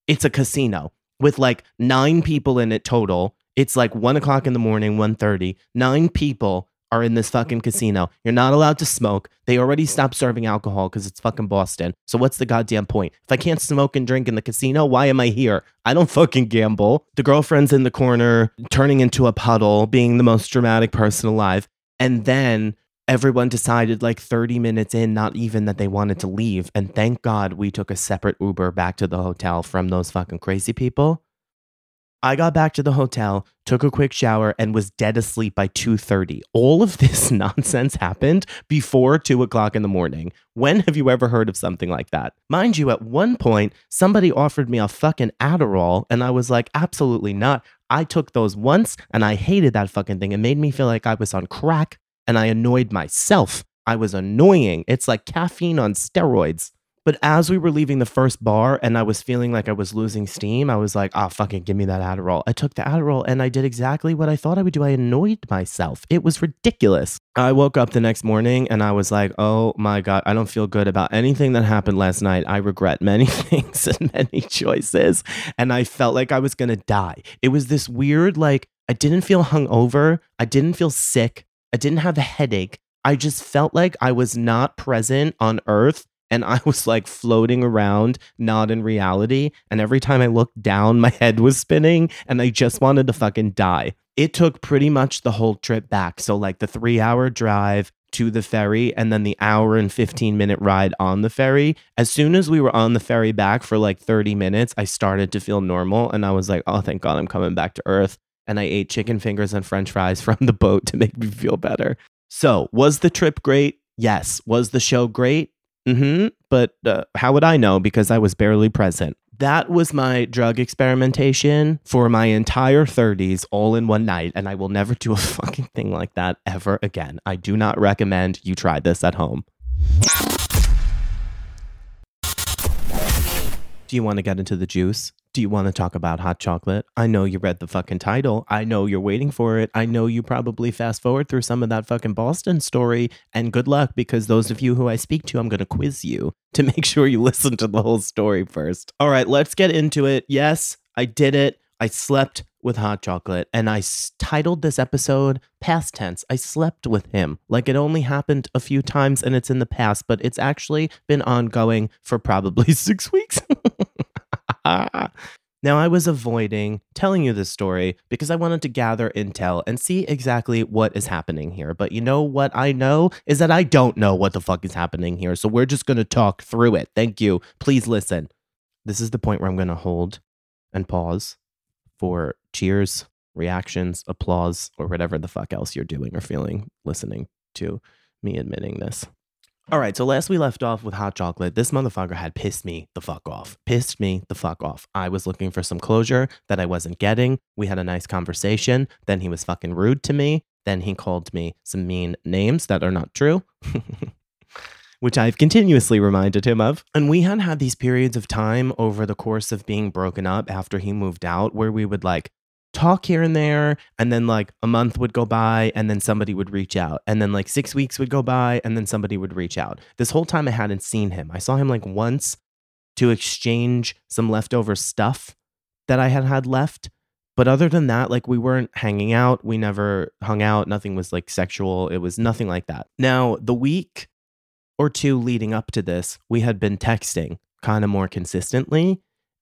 Speaker 2: it's a casino with like nine people in it total. It's like one o'clock in the morning, 1.30. Nine people are in this fucking casino. You're not allowed to smoke. They already stopped serving alcohol because it's fucking Boston. So what's the goddamn point? If I can't smoke and drink in the casino, why am I here? I don't fucking gamble. The girlfriend's in the corner, turning into a puddle, being the most dramatic person alive. And then everyone decided like 30 minutes in, not even that they wanted to leave. And thank God we took a separate Uber back to the hotel from those fucking crazy people. I got back to the hotel, took a quick shower, and was dead asleep by 2:30. All of this nonsense happened before two o'clock in the morning. When have you ever heard of something like that? Mind you, at one point, somebody offered me a fucking Adderall, and I was like, absolutely not. I took those once and I hated that fucking thing. It made me feel like I was on crack and I annoyed myself. I was annoying. It's like caffeine on steroids. But as we were leaving the first bar and I was feeling like I was losing steam, I was like, ah, oh, fucking give me that Adderall. I took the Adderall and I did exactly what I thought I would do. I annoyed myself. It was ridiculous. I woke up the next morning and I was like, oh my God, I don't feel good about anything that happened last night. I regret many things and many choices. And I felt like I was going to die. It was this weird, like, I didn't feel hungover. I didn't feel sick. I didn't have a headache. I just felt like I was not present on earth and I was like floating around, not in reality. And every time I looked down, my head was spinning and I just wanted to fucking die. It took pretty much the whole trip back. So, like the three hour drive to the ferry and then the hour and 15 minute ride on the ferry. As soon as we were on the ferry back for like 30 minutes, I started to feel normal and I was like, oh, thank God I'm coming back to Earth. And I ate chicken fingers and french fries from the boat to make me feel better. So, was the trip great? Yes. Was the show great? Mm-hmm. But uh, how would I know? Because I was barely present. That was my drug experimentation for my entire 30s, all in one night. And I will never do a fucking thing like that ever again. I do not recommend you try this at home. Do you want to get into the juice? Do you want to talk about hot chocolate? I know you read the fucking title. I know you're waiting for it. I know you probably fast forward through some of that fucking Boston story. And good luck because those of you who I speak to, I'm going to quiz you to make sure you listen to the whole story first. All right, let's get into it. Yes, I did it. I slept with hot chocolate and I s- titled this episode past tense. I slept with him. Like it only happened a few times and it's in the past, but it's actually been ongoing for probably six weeks. Ah. now, I was avoiding telling you this story because I wanted to gather intel and see exactly what is happening here. But you know what I know is that I don't know what the fuck is happening here. So we're just going to talk through it. Thank you. Please listen. This is the point where I'm going to hold and pause for cheers, reactions, applause, or whatever the fuck else you're doing or feeling listening to me admitting this. All right, so last we left off with hot chocolate, this motherfucker had pissed me the fuck off. Pissed me the fuck off. I was looking for some closure that I wasn't getting. We had a nice conversation. Then he was fucking rude to me. Then he called me some mean names that are not true. Which I've continuously reminded him of. And we had had these periods of time over the course of being broken up after he moved out where we would like talk here and there. And then like a month would go by and then somebody would reach out. And then like six weeks would go by and then somebody would reach out. This whole time I hadn't seen him. I saw him like once to exchange some leftover stuff that I had had left. But other than that, like we weren't hanging out. We never hung out. Nothing was like sexual. It was nothing like that. Now, the week or two leading up to this, we had been texting kind of more consistently.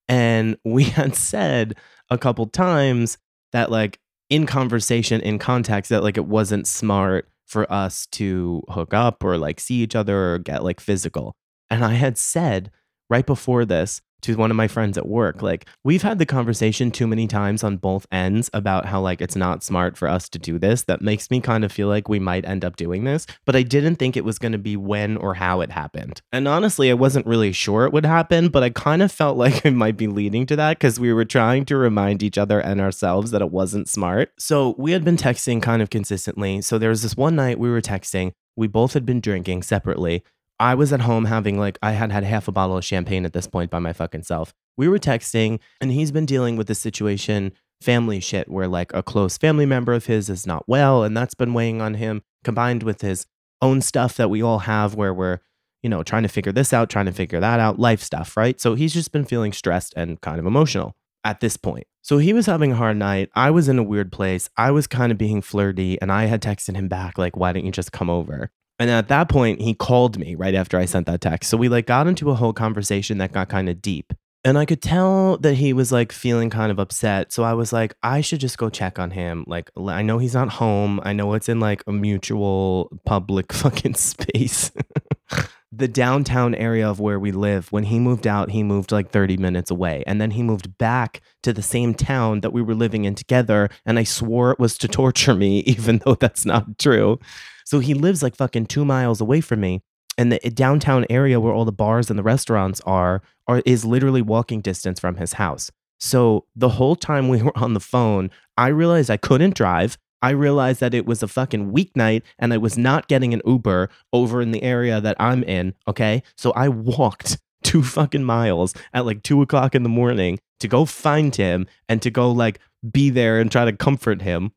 Speaker 2: And we had said a couple times that, like, in conversation, in context, that like it wasn't smart for us to hook up or like see each other or get like physical. And I had said right before this to one of my friends at work. Like, we've had the conversation too many times on both ends about how, like, it's not smart for us to do this. That makes me kind of feel like we might end up doing this, but I didn't think it was going to be when or how it happened. And honestly, I wasn't really sure it would happen, but I kind of felt like it might be leading to that because we were trying to remind each other and ourselves that it wasn't smart. So we had been texting kind of consistently. So there was this one night we were texting. We both had been drinking separately. I was at home having like I had had half a bottle of champagne at this point by my fucking self. We were texting and he's been dealing with the situation family shit where like a close family member of his is not well and that's been weighing on him combined with his own stuff that we all have where we're you know trying to figure this out, trying to figure that out, life stuff, right? So he's just been feeling stressed and kind of emotional at this point. So he was having a hard night. I was in a weird place. I was kind of being flirty and I had texted him back like why don't you just come over? And at that point, he called me right after I sent that text. So we like got into a whole conversation that got kind of deep. And I could tell that he was like feeling kind of upset. So I was like, I should just go check on him. Like, I know he's not home. I know it's in like a mutual public fucking space. the downtown area of where we live, when he moved out, he moved like 30 minutes away. And then he moved back to the same town that we were living in together. And I swore it was to torture me, even though that's not true. So he lives like fucking two miles away from me. And the eh, downtown area where all the bars and the restaurants are, are is literally walking distance from his house. So the whole time we were on the phone, I realized I couldn't drive. I realized that it was a fucking weeknight and I was not getting an Uber over in the area that I'm in. Okay. So I walked two fucking miles at like two o'clock in the morning to go find him and to go like be there and try to comfort him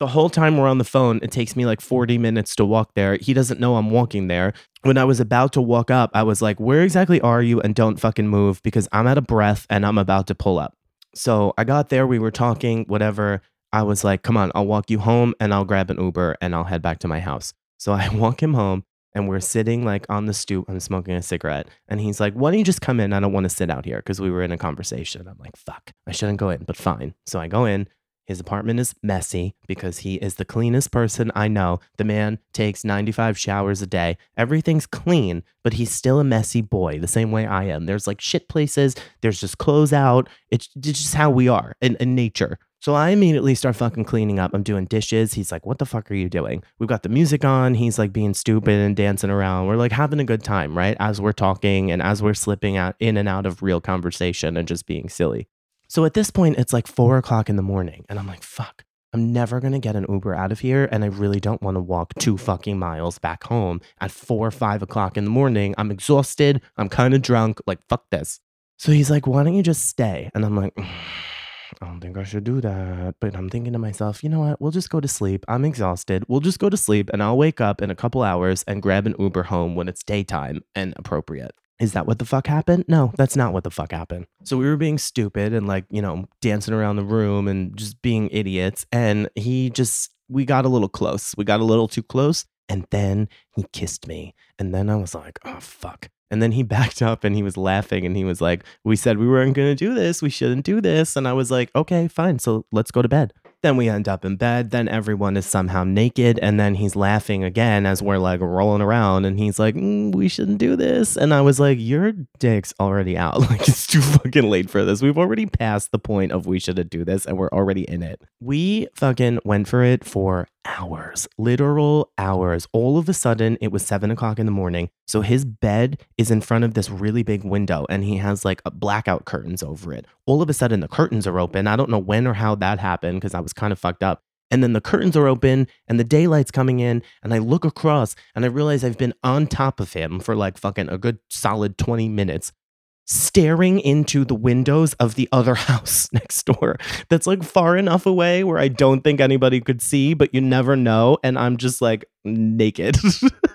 Speaker 2: the whole time we're on the phone, it takes me like 40 minutes to walk there. He doesn't know I'm walking there. When I was about to walk up, I was like, Where exactly are you? And don't fucking move because I'm out of breath and I'm about to pull up. So I got there, we were talking, whatever. I was like, Come on, I'll walk you home and I'll grab an Uber and I'll head back to my house. So I walk him home and we're sitting like on the stoop. I'm smoking a cigarette. And he's like, Why don't you just come in? I don't want to sit out here because we were in a conversation. I'm like, Fuck, I shouldn't go in, but fine. So I go in. His apartment is messy because he is the cleanest person I know. The man takes 95 showers a day. Everything's clean, but he's still a messy boy, the same way I am. There's like shit places, there's just clothes out. It's, it's just how we are in, in nature. So I immediately start fucking cleaning up. I'm doing dishes. He's like, What the fuck are you doing? We've got the music on. He's like being stupid and dancing around. We're like having a good time, right? As we're talking and as we're slipping out in and out of real conversation and just being silly. So at this point, it's like four o'clock in the morning, and I'm like, fuck, I'm never gonna get an Uber out of here, and I really don't wanna walk two fucking miles back home at four or five o'clock in the morning. I'm exhausted, I'm kind of drunk, like, fuck this. So he's like, why don't you just stay? And I'm like, I don't think I should do that. But I'm thinking to myself, you know what? We'll just go to sleep. I'm exhausted. We'll just go to sleep and I'll wake up in a couple hours and grab an Uber home when it's daytime and appropriate. Is that what the fuck happened? No, that's not what the fuck happened. So we were being stupid and like, you know, dancing around the room and just being idiots. And he just, we got a little close. We got a little too close. And then he kissed me. And then I was like, oh, fuck. And then he backed up and he was laughing and he was like, We said we weren't going to do this. We shouldn't do this. And I was like, Okay, fine. So let's go to bed. Then we end up in bed. Then everyone is somehow naked. And then he's laughing again as we're like rolling around. And he's like, mm, We shouldn't do this. And I was like, Your dick's already out. Like, it's too fucking late for this. We've already passed the point of we shouldn't do this. And we're already in it. We fucking went for it for hours, literal hours. All of a sudden, it was seven o'clock in the morning. So his bed is in front of this really big window and he has like blackout curtains over it. All of a sudden, the curtains are open. I don't know when or how that happened because I was kind of fucked up. And then the curtains are open and the daylight's coming in. And I look across and I realize I've been on top of him for like fucking a good solid 20 minutes staring into the windows of the other house next door that's like far enough away where I don't think anybody could see, but you never know. And I'm just like naked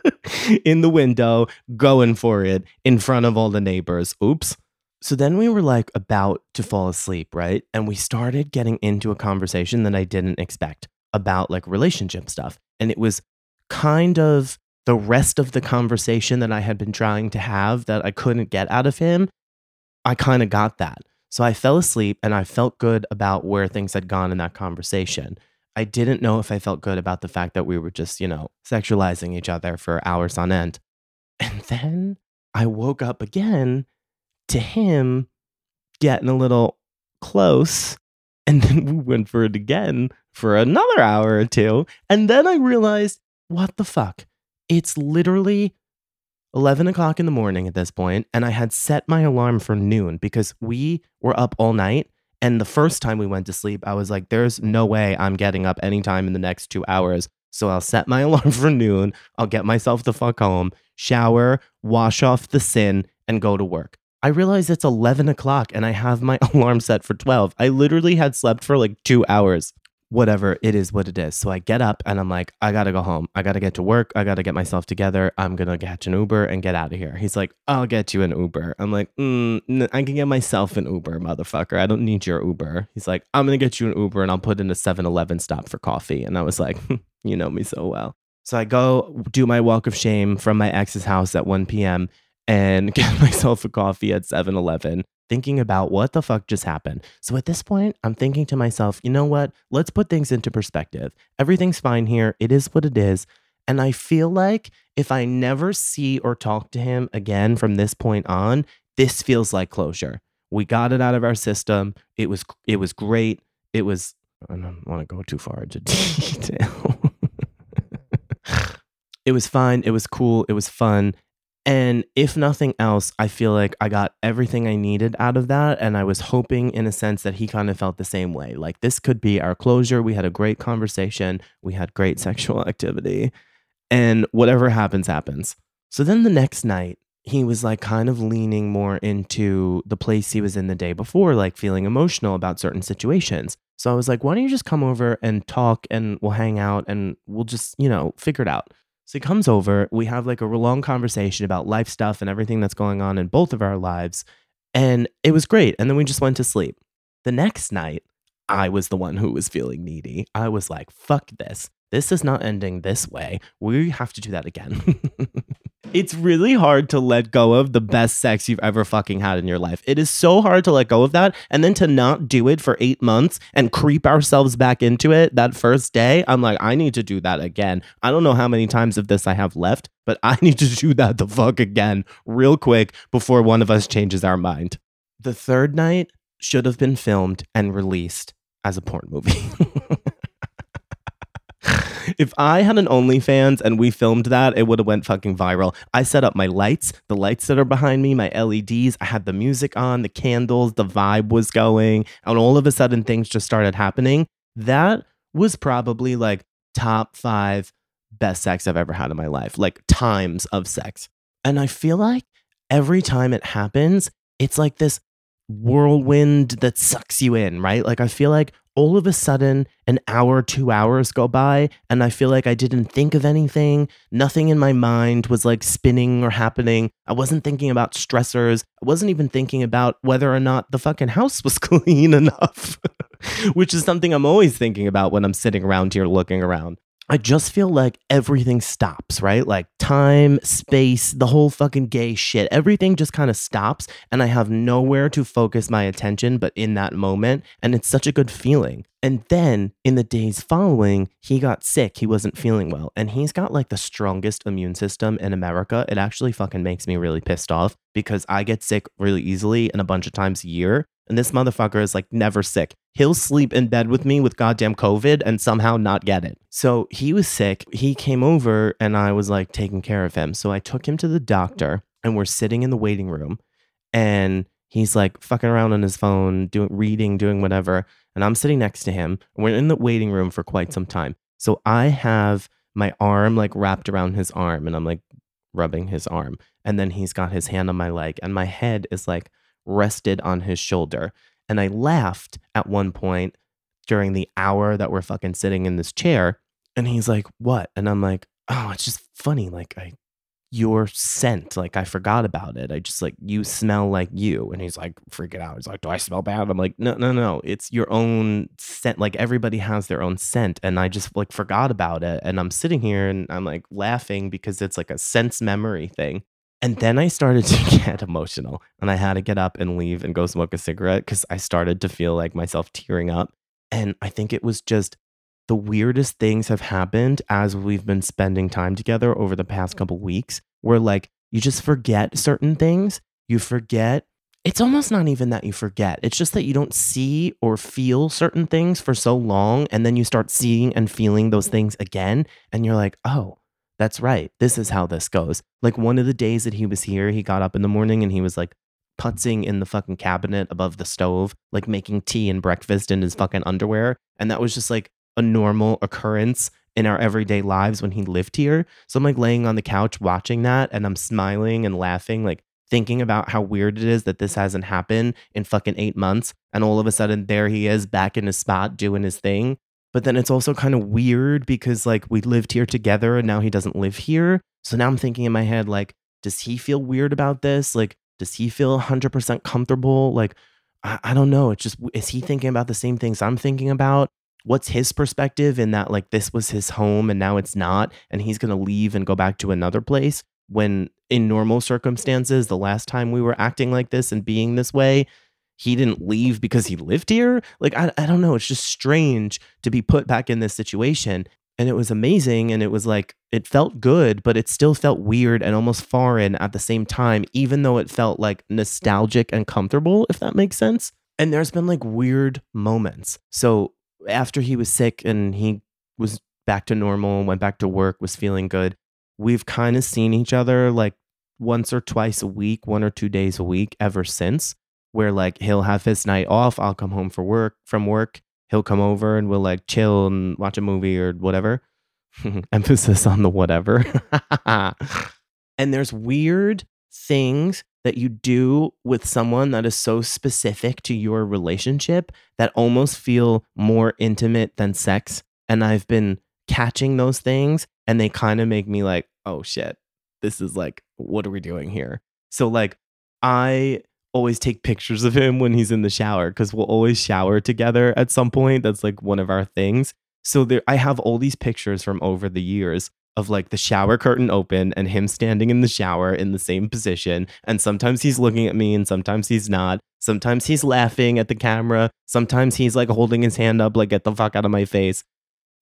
Speaker 2: in the window, going for it in front of all the neighbors. Oops. So then we were like about to fall asleep, right? And we started getting into a conversation that I didn't expect about like relationship stuff. And it was kind of the rest of the conversation that I had been trying to have that I couldn't get out of him. I kind of got that. So I fell asleep and I felt good about where things had gone in that conversation. I didn't know if I felt good about the fact that we were just, you know, sexualizing each other for hours on end. And then I woke up again to him getting a little close. And then we went for it again for another hour or two. And then I realized, what the fuck? It's literally 11 o'clock in the morning at this point, and I had set my alarm for noon because we were up all night. And the first time we went to sleep, I was like, there's no way I'm getting up anytime in the next two hours. So I'll set my alarm for noon. I'll get myself the fuck home, shower, wash off the sin, and go to work. I realize it's 11 o'clock and I have my alarm set for 12. I literally had slept for like two hours. Whatever, it is what it is. So I get up and I'm like, I gotta go home. I gotta get to work. I gotta get myself together. I'm gonna catch an Uber and get out of here. He's like, I'll get you an Uber. I'm like, mm, can get myself an Uber, motherfucker. I don't need your Uber. He's like, I'm gonna get you an Uber and I'll put in a 7 Eleven stop for coffee. And I was like, you know me so well. So I go do my walk of shame from my ex's house at 1 p.m and get myself a coffee at 7 Eleven, thinking about what the fuck just happened. So at this point, I'm thinking to myself, you know what? Let's put things into perspective. Everything's fine here. It is what it is. And I feel like if I never see or talk to him again from this point on, this feels like closure. We got it out of our system. It was it was great. It was I don't want to go too far into detail. it was fine. It was cool. It was fun. And if nothing else, I feel like I got everything I needed out of that. And I was hoping, in a sense, that he kind of felt the same way. Like, this could be our closure. We had a great conversation, we had great sexual activity, and whatever happens, happens. So then the next night, he was like kind of leaning more into the place he was in the day before, like feeling emotional about certain situations. So I was like, why don't you just come over and talk and we'll hang out and we'll just, you know, figure it out. So he comes over, we have like a long conversation about life stuff and everything that's going on in both of our lives. And it was great. And then we just went to sleep. The next night, I was the one who was feeling needy. I was like, fuck this. This is not ending this way. We have to do that again. it's really hard to let go of the best sex you've ever fucking had in your life. It is so hard to let go of that. And then to not do it for eight months and creep ourselves back into it that first day. I'm like, I need to do that again. I don't know how many times of this I have left, but I need to do that the fuck again real quick before one of us changes our mind. The third night should have been filmed and released as a porn movie. if I had an OnlyFans and we filmed that, it would have went fucking viral. I set up my lights, the lights that are behind me, my LEDs. I had the music on, the candles, the vibe was going, and all of a sudden things just started happening. That was probably like top five best sex I've ever had in my life, like times of sex. And I feel like every time it happens, it's like this whirlwind that sucks you in, right? Like I feel like all of a sudden an hour, two hours go by, and I feel like I didn't think of anything. Nothing in my mind was like spinning or happening. I wasn't thinking about stressors. I wasn't even thinking about whether or not the fucking house was clean enough, which is something I'm always thinking about when I'm sitting around here looking around. I just feel like everything stops, right? Like time, space, the whole fucking gay shit, everything just kind of stops. And I have nowhere to focus my attention but in that moment. And it's such a good feeling. And then in the days following, he got sick. He wasn't feeling well. And he's got like the strongest immune system in America. It actually fucking makes me really pissed off because I get sick really easily and a bunch of times a year. And this motherfucker is like never sick. He'll sleep in bed with me with goddamn COVID and somehow not get it. So he was sick. He came over and I was like taking care of him. So I took him to the doctor and we're sitting in the waiting room and he's like fucking around on his phone, doing reading, doing whatever. And I'm sitting next to him. We're in the waiting room for quite some time. So I have my arm like wrapped around his arm and I'm like rubbing his arm. And then he's got his hand on my leg and my head is like rested on his shoulder. And I laughed at one point during the hour that we're fucking sitting in this chair. And he's like, What? And I'm like, Oh, it's just funny. Like, I, your scent, like, I forgot about it. I just like, you smell like you. And he's like, freaking out. He's like, Do I smell bad? I'm like, No, no, no. It's your own scent. Like, everybody has their own scent. And I just like forgot about it. And I'm sitting here and I'm like laughing because it's like a sense memory thing. And then I started to get emotional and I had to get up and leave and go smoke a cigarette because I started to feel like myself tearing up. And I think it was just the weirdest things have happened as we've been spending time together over the past mm. couple weeks where like you just forget certain things. You forget. It's almost not even that you forget. It's just that you don't see or feel certain things for so long. And then you start seeing and feeling those things again. And you're like, oh, that's right. This is how this goes. Like one of the days that he was here, he got up in the morning and he was like putzing in the fucking cabinet above the stove, like making tea and breakfast in his fucking underwear. And that was just like a normal occurrence in our everyday lives when he lived here. So I'm like laying on the couch watching that and I'm smiling and laughing, like thinking about how weird it is that this hasn't happened in fucking eight months. And all of a sudden, there he is back in his spot doing his thing. But then it's also kind of weird because like we lived here together and now he doesn't live here. So now I'm thinking in my head, like, does he feel weird about this? Like, does he feel 100% comfortable? Like, I, I don't know. It's just, is he thinking about the same things I'm thinking about? What's his perspective in that, like, this was his home and now it's not, and he's going to leave and go back to another place when in normal circumstances, the last time we were acting like this and being this way, he didn't leave because he lived here. Like, I, I don't know. It's just strange to be put back in this situation. And it was amazing. And it was like, it felt good, but it still felt weird and almost foreign at the same time, even though it felt like nostalgic and comfortable, if that makes sense. And there's been like weird moments. So after he was sick and he was back to normal, went back to work, was feeling good, we've kind of seen each other like once or twice a week, one or two days a week ever since where like he'll have his night off. I'll come home for work from work. He'll come over and we'll like chill and watch a movie or whatever. Emphasis on the whatever. and there's weird things that you do with someone that is so specific to your relationship that almost feel more intimate than sex. And I've been catching those things and they kind of make me like, oh shit, this is like, what are we doing here? So, like, I always take pictures of him when he's in the shower because we'll always shower together at some point. That's like one of our things. So there, I have all these pictures from over the years of like the shower curtain open and him standing in the shower in the same position. And sometimes he's looking at me and sometimes he's not. Sometimes he's laughing at the camera. Sometimes he's like holding his hand up, like, get the fuck out of my face.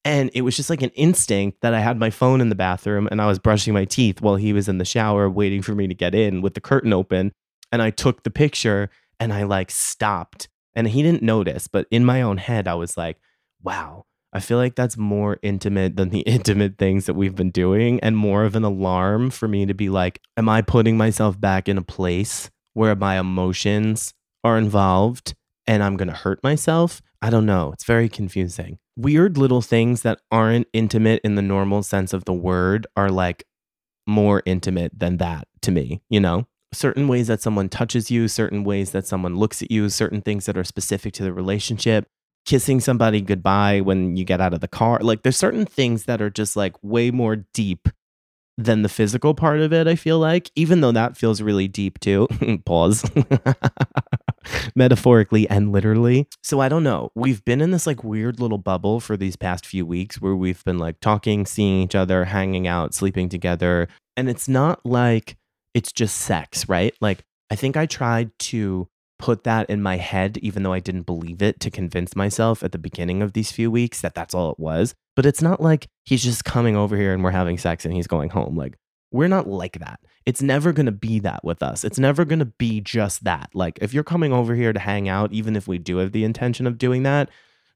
Speaker 2: And it was just like an instinct that I had my phone in the bathroom and I was brushing my teeth while he was in the shower waiting for me to get in with the curtain open and I took the picture and I like stopped and he didn't notice, but in my own head, I was like, wow, I feel like that's more intimate than the intimate things that we've been doing and more of an alarm for me to be like, am I putting myself back in a place where my emotions are involved and I'm going to hurt myself? I don't know. It's very confusing. Weird little things that aren't intimate in the normal sense of the word are like more intimate than that to me, you know? Certain ways that someone touches you, certain ways that someone looks at you, certain things that are specific to the relationship, kissing somebody goodbye when you get out of the car. Like there's certain things that are just like way more deep than the physical part of it, I feel like, even though that feels really deep too. Pause. Metaphorically and literally. So I don't know. We've been in this like weird little bubble for these past few weeks where we've been like talking, seeing each other, hanging out, sleeping together. And it's not like it's just sex, right? Like, I think I tried to put that in my head, even though I didn't believe it, to convince myself at the beginning of these few weeks that that's all it was. But it's not like he's just coming over here and we're having sex and he's going home. Like, we're not like that. It's never going to be that with us. It's never going to be just that. Like, if you're coming over here to hang out, even if we do have the intention of doing that,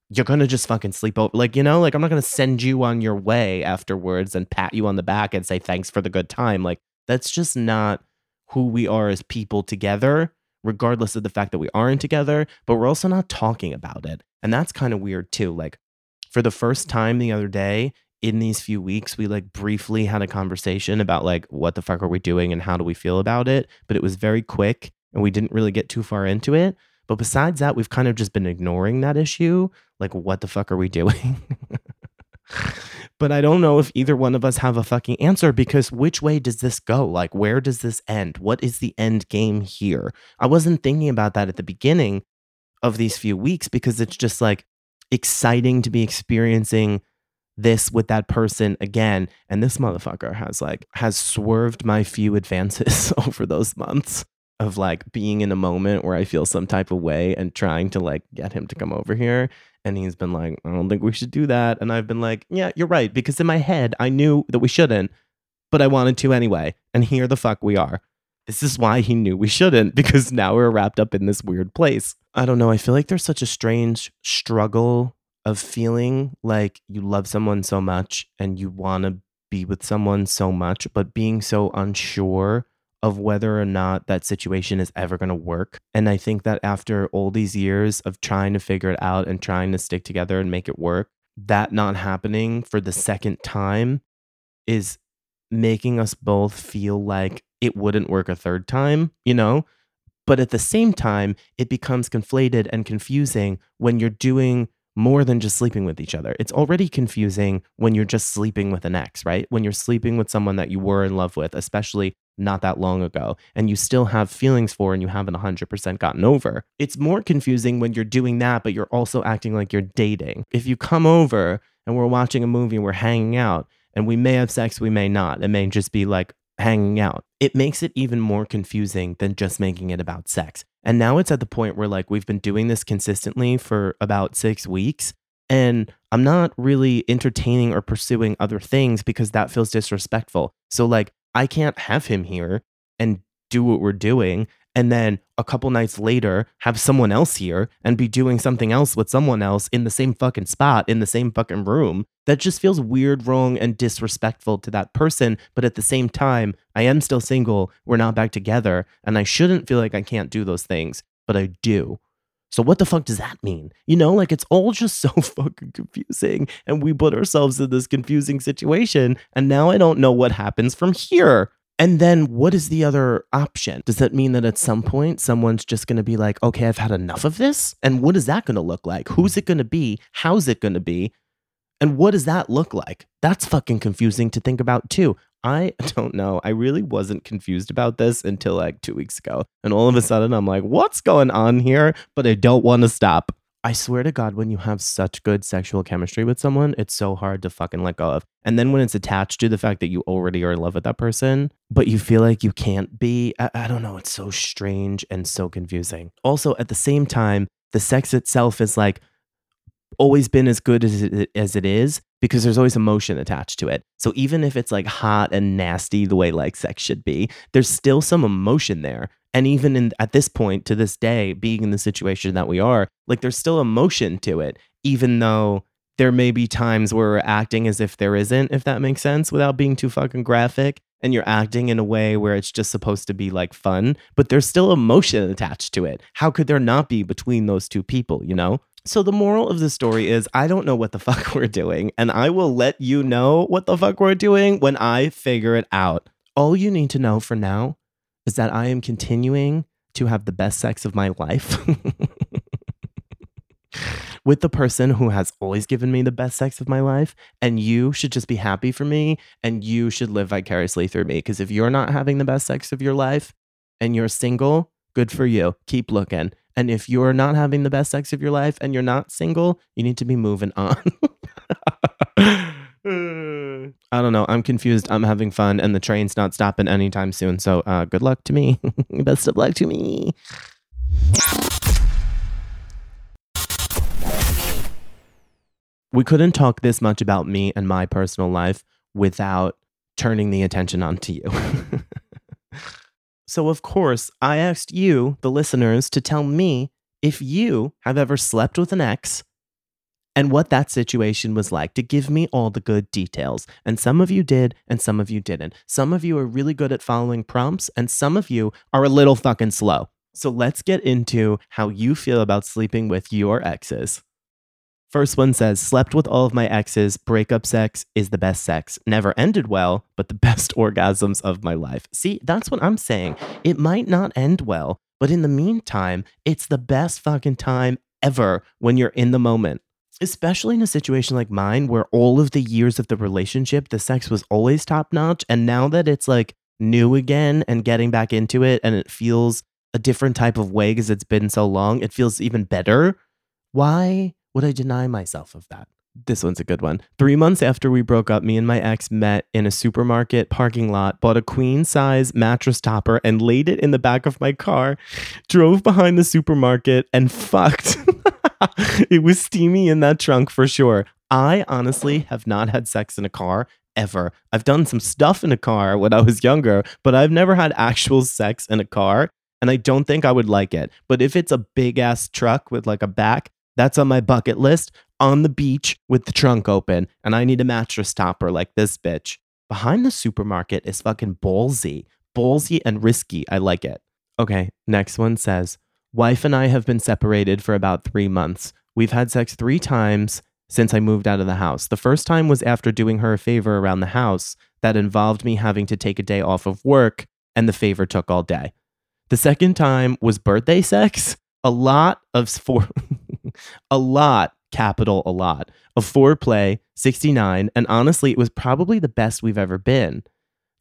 Speaker 2: you're going to just fucking sleep over. Like, you know, like I'm not going to send you on your way afterwards and pat you on the back and say thanks for the good time. Like, that's just not who we are as people together, regardless of the fact that we aren't together, but we're also not talking about it. And that's kind of weird too. Like, for the first time the other day, in these few weeks, we like briefly had a conversation about like what the fuck are we doing and how do we feel about it. But it was very quick. and we didn't really get too far into it. But besides that, we've kind of just been ignoring that issue. Like, what the fuck are we doing? but I don't know if either one of us have a fucking answer because which way does this go? Like, where does this end? What is the end game here? I wasn't thinking about that at the beginning of these few weeks because it's just like exciting to be experiencing this with that person again. And this motherfucker has like, has swerved my few advances over those months of like being in a moment where I feel some type of way and trying to like get him to come over here. And he's been like, I don't think we should do that. And I've been like, yeah, you're right. Because in my head, I knew that we shouldn't, but I wanted to anyway. And here the fuck we are. This is why he knew we shouldn't, because now we're wrapped up in this weird place. I don't know. I feel like there's such a strange struggle of feeling like you love someone so much and you want to be with someone so much, but being so unsure of whether or not that situation is ever going to work. And I think that after all these years of trying to figure it out and trying to stick together and make it work, that not happening for the second time is making us both feel like it wouldn't work a third time, you know? But at the same time, it becomes conflated and confusing when you're doing more than just sleeping with each other. It's already confusing when you're just sleeping with an ex, right? When you're sleeping with someone that you were in love with, especially not that long ago and you still have feelings for and you haven't 100% gotten over. It's more confusing when you're doing that, but you're also acting like you're dating. If you come over and we're watching a movie and we're hanging out and we may have sex, we may not. It may just be like hanging out. It makes it even more confusing than just making it about sex. And now it's at the point where like we've been doing this consistently for about six weeks. And I'm not really entertaining or pursuing other things because that feels disrespectful. So, like, I can't have him here and do what we're doing and then a couple nights later have someone else here and be doing something else with someone else in the same fucking spot in the same fucking room. That just feels weird wrong and disrespectful to that person but at the same time i am still single we're not back together and i shouldn't feel like i can't do those things but i do so what the fuck does that mean? You know, like it's all just so fucking confusing and we put ourselves in this confusing situation and now I don't know what happens from here. And then what is the other option? Does that mean that at some point someone's just going to be like, "Okay, I've had enough of this?" And what is that going to look like? Who's it going to be? How's it going to be? And what does that look like? That's fucking confusing to think about too. I don't know. I really wasn't confused about this until like two weeks ago. And all of a sudden, I'm like, what's going on here? But I don't want to stop. I swear to God, when you have such good sexual chemistry with someone, it's so hard to fucking let go of. And then when it's attached to the fact that you already are in love with that person, but you feel like you can't be, I, I don't know. It's so strange and so confusing. Also, at the same time, the sex itself is like, always been as good as it, as it is because there's always emotion attached to it. So even if it's like hot and nasty the way like sex should be, there's still some emotion there. And even in at this point to this day being in the situation that we are, like there's still emotion to it even though there may be times where we're acting as if there isn't, if that makes sense, without being too fucking graphic. And you're acting in a way where it's just supposed to be like fun, but there's still emotion attached to it. How could there not be between those two people, you know? So the moral of the story is I don't know what the fuck we're doing, and I will let you know what the fuck we're doing when I figure it out. All you need to know for now is that I am continuing to have the best sex of my life with the person who has always given me the best sex of my life. And you should just be happy for me and you should live vicariously through me. Because if you're not having the best sex of your life and you're single, good for you. Keep looking. And if you're not having the best sex of your life and you're not single, you need to be moving on. I don't know. I'm confused. I'm having fun, and the train's not stopping anytime soon. So, uh, good luck to me. Best of luck to me. We couldn't talk this much about me and my personal life without turning the attention onto you. So, of course, I asked you, the listeners, to tell me if you have ever slept with an ex and what that situation was like, to give me all the good details. And some of you did, and some of you didn't. Some of you are really good at following prompts, and some of you are a little fucking slow. So, let's get into how you feel about sleeping with your exes. First one says, slept with all of my exes. Breakup sex is the best sex. Never ended well, but the best orgasms of my life. See, that's what I'm saying. It might not end well, But in the meantime, it's the best fucking time ever when you're in the moment. Especially in a situation like mine where all of the years of the relationship, the sex was always top notch. And now that it's like new again and getting back into it and it feels a different type of way because it's been so long, it feels even better. Why would I deny myself of that? This one's a good one. Three months after we broke up, me and my ex met in a supermarket parking lot, bought a queen size mattress topper, and laid it in the back of my car, drove behind the supermarket, and fucked. it was steamy in that trunk for sure. I honestly have not had sex in a car ever. I've done some stuff in a car when I was younger, but I've never had actual sex in a car. And I don't think I would like it. But if it's a big ass truck with like a back, that's on my bucket list on the beach with the trunk open. And I need a mattress topper like this bitch. Behind the supermarket is fucking ballsy, ballsy and risky. I like it. Okay, next one says Wife and I have been separated for about three months. We've had sex three times since I moved out of the house. The first time was after doing her a favor around the house that involved me having to take a day off of work, and the favor took all day. The second time was birthday sex. A lot of for a lot, capital a lot, of foreplay, 69, and honestly, it was probably the best we've ever been.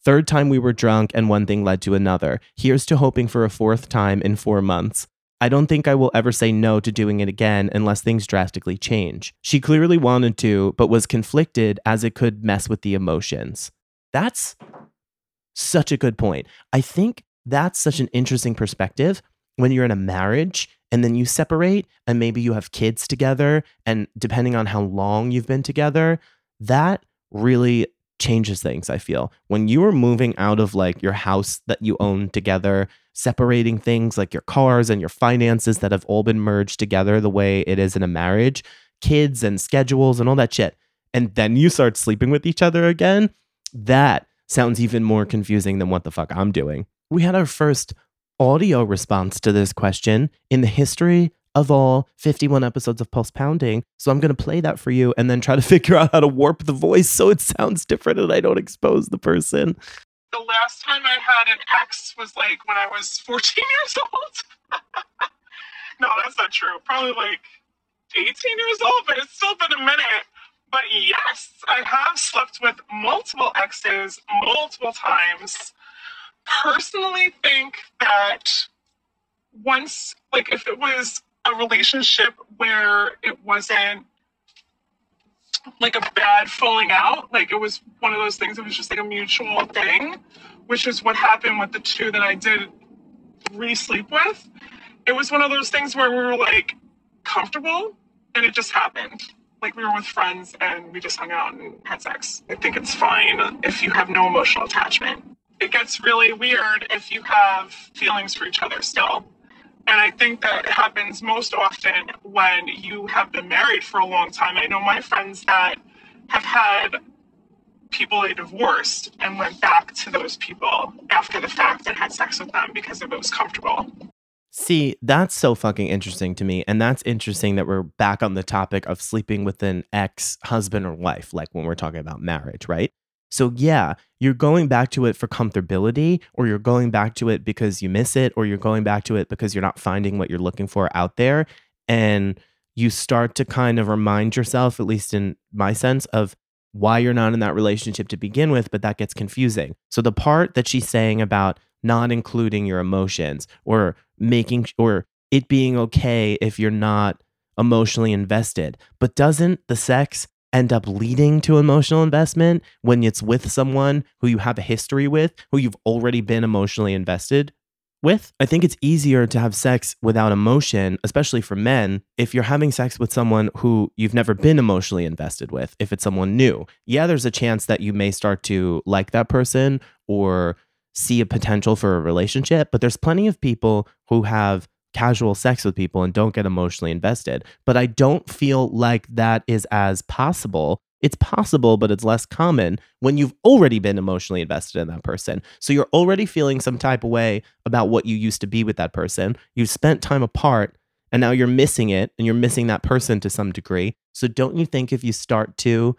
Speaker 2: Third time we were drunk and one thing led to another. Here's to hoping for a fourth time in four months. I don't think I will ever say no to doing it again unless things drastically change. She clearly wanted to, but was conflicted as it could mess with the emotions. That's such a good point. I think that's such an interesting perspective when you're in a marriage and then you separate and maybe you have kids together and depending on how long you've been together that really changes things i feel. When you are moving out of like your house that you own together separating things like your cars and your finances that have all been merged together the way it is in a marriage kids and schedules and all that shit and then you start sleeping with each other again that sounds even more confusing than what the fuck i'm doing. We had our first audio response to this question in the history of all 51 episodes of Pulse Pounding. So I'm going to play that for you and then try to figure out how to warp the voice so it sounds different and I don't expose the person.
Speaker 4: The last time I had an ex was like when I was 14 years old. no, that's not true. Probably like 18 years old, but it's still been a minute. But yes, I have slept with multiple exes multiple times personally think that once, like, if it was a relationship where it wasn't like a bad falling out, like it was one of those things it was just like a mutual thing, which is what happened with the two that I did re sleep with. It was one of those things where we were like comfortable and it just happened. Like we were with friends and we just hung out and had sex. I think it's fine if you have no emotional attachment it gets really weird if you have feelings for each other still. And I think that happens most often when you have been married for a long time. I know my friends that have had people they divorced and went back to those people after the fact and had sex with them because it was comfortable.
Speaker 2: See, that's so fucking interesting to me. And that's interesting that we're back on the topic of sleeping with an ex husband or wife, like when we're talking about marriage, right? So, yeah, you're going back to it for comfortability, or you're going back to it because you miss it, or you're going back to it because you're not finding what you're looking for out there. And you start to kind of remind yourself, at least in my sense, of why you're not in that relationship to begin with, but that gets confusing. So, the part that she's saying about not including your emotions or making, or it being okay if you're not emotionally invested, but doesn't the sex end up leading to emotional investment when it's with someone who you have a history with, who you've already been emotionally invested with. I think it's easier to have sex without emotion, especially for men, if you're having sex with someone who you've never been emotionally invested with, if it's someone new. Yeah, there's a chance that you may start to like that person or see a potential for a relationship, but there's plenty of people who have casual sex with people and don't get emotionally invested. But I don't feel like that is as possible. It's possible, but it's less common when you've already been emotionally invested in that person. So you're already feeling some type of way about what you used to be with that person. You've spent time apart and now you're missing it and you're missing that person to some degree. So don't you think if you start to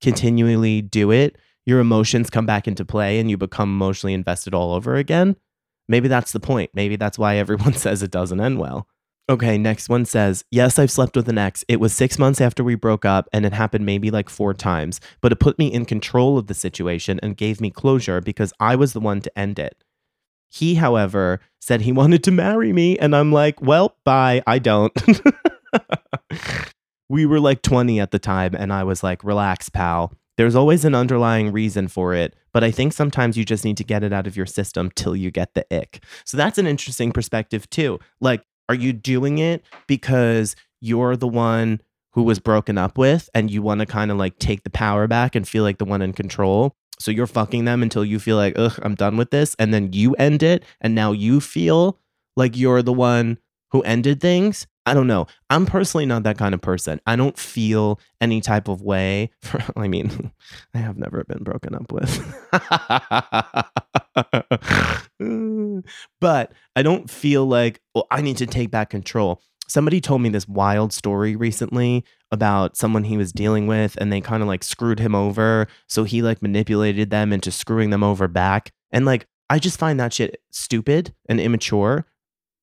Speaker 2: continually do it, your emotions come back into play and you become emotionally invested all over again? Maybe that's the point. Maybe that's why everyone says it doesn't end well. Okay, next one says, Yes, I've slept with an ex. It was six months after we broke up, and it happened maybe like four times, but it put me in control of the situation and gave me closure because I was the one to end it. He, however, said he wanted to marry me, and I'm like, Well, bye, I don't. we were like 20 at the time, and I was like, Relax, pal. There's always an underlying reason for it, but I think sometimes you just need to get it out of your system till you get the ick. So that's an interesting perspective, too. Like, are you doing it because you're the one who was broken up with and you want to kind of like take the power back and feel like the one in control? So you're fucking them until you feel like, ugh, I'm done with this. And then you end it. And now you feel like you're the one who ended things. I don't know. I'm personally not that kind of person. I don't feel any type of way. For, I mean, I have never been broken up with. but I don't feel like, well, I need to take back control. Somebody told me this wild story recently about someone he was dealing with and they kind of like screwed him over. So he like manipulated them into screwing them over back. And like, I just find that shit stupid and immature.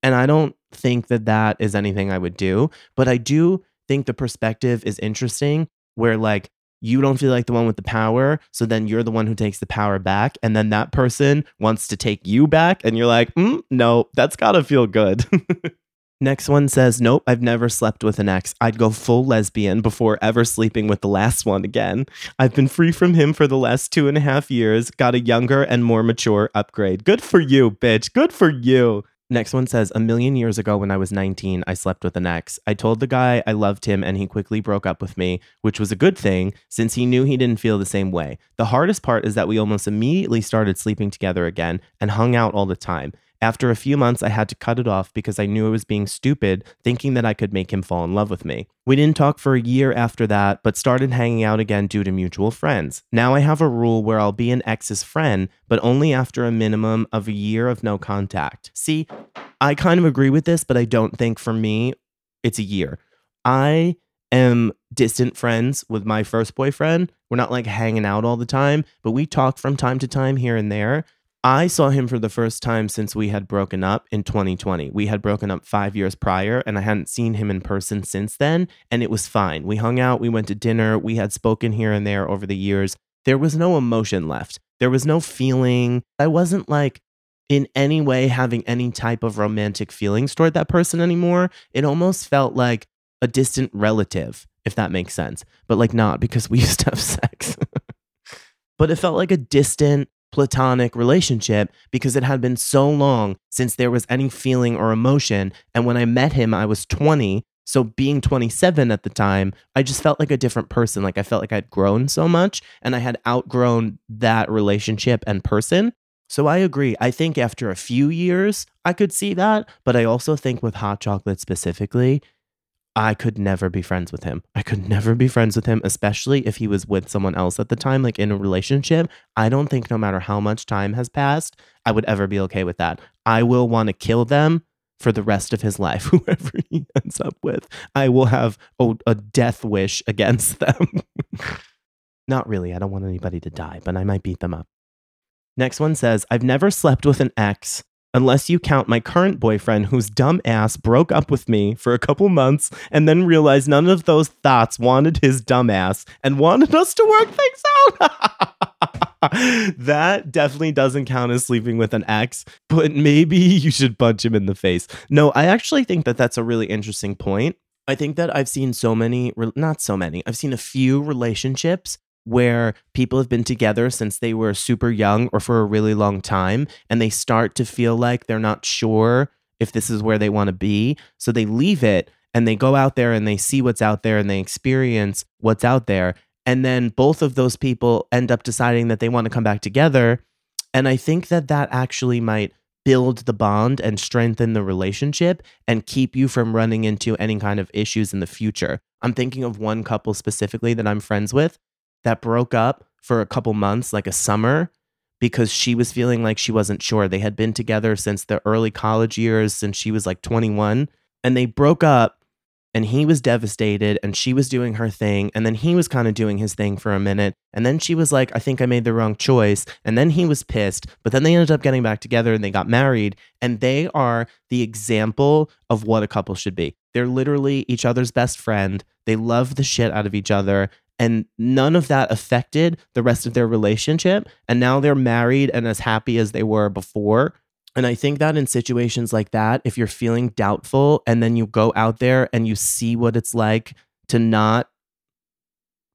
Speaker 2: And I don't think that that is anything I would do. But I do think the perspective is interesting where like you don't feel like the one with the power. So then you're the one who takes the power back. And then that person wants to take you back. And you're like, mm, no, that's got to feel good. Next one says, Nope, I've never slept with an ex. I'd go full lesbian before ever sleeping with the last one again. I've been free from him for the last two and a half years, got a younger and more mature upgrade. Good for you, bitch. Good for you. Next one says, A million years ago when I was 19, I slept with an ex. I told the guy I loved him and he quickly broke up with me, which was a good thing since he knew he didn't feel the same way. The hardest part is that we almost immediately started sleeping together again and hung out all the time. After a few months, I had to cut it off because I knew I was being stupid, thinking that I could make him fall in love with me. We didn't talk for a year after that, but started hanging out again due to mutual friends. Now I have a rule where I'll be an ex's friend, but only after a minimum of a year of no contact. See, I kind of agree with this, but I don't think for me it's a year. I am distant friends with my first boyfriend. We're not like hanging out all the time, but we talk from time to time here and there. I saw him for the first time since we had broken up in 2020. We had broken up five years prior, and I hadn't seen him in person since then, and it was fine. We hung out, we went to dinner, we had spoken here and there over the years. There was no emotion left, there was no feeling. I wasn't like in any way having any type of romantic feelings toward that person anymore. It almost felt like a distant relative, if that makes sense, but like not because we used to have sex. but it felt like a distant, platonic relationship because it had been so long since there was any feeling or emotion. And when I met him, I was 20. So being 27 at the time, I just felt like a different person. Like I felt like I'd grown so much and I had outgrown that relationship and person. So I agree. I think after a few years, I could see that. But I also think with hot chocolate specifically, I could never be friends with him. I could never be friends with him, especially if he was with someone else at the time, like in a relationship. I don't think no matter how much time has passed, I would ever be okay with that. I will want to kill them for the rest of his life, whoever he ends up with. I will have a, a death wish against them. Not really. I don't want anybody to die, but I might beat them up. Next one says, I've never slept with an ex unless you count my current boyfriend whose dumb ass broke up with me for a couple months and then realized none of those thoughts wanted his dumb ass and wanted us to work things out. that definitely doesn't count as sleeping with an ex, but maybe you should punch him in the face. No, I actually think that that's a really interesting point. I think that I've seen so many, not so many, I've seen a few relationships where people have been together since they were super young or for a really long time and they start to feel like they're not sure if this is where they want to be. So they leave it and they go out there and they see what's out there and they experience what's out there. And then both of those people end up deciding that they want to come back together and i think that that actually might build the bond and strengthen the relationship and keep you from running into any kind of issues in the future. I'm thinking of one couple specifically that i'm friends with that broke up for a couple months, like a summer, because she was feeling like she wasn't sure. They had been together since the early college years, since she was like 21, and they broke up and he was devastated and she was doing her thing and then he was kind of doing his thing for a minute and then she was like i think i made the wrong choice and then he was pissed but then they ended up getting back together and they got married and they are the example of what a couple should be they're literally each other's best friend they love the shit out of each other and none of that affected the rest of their relationship and now they're married and as happy as they were before. And I think that in situations like that, if you're feeling doubtful and then you go out there and you see what it's like to not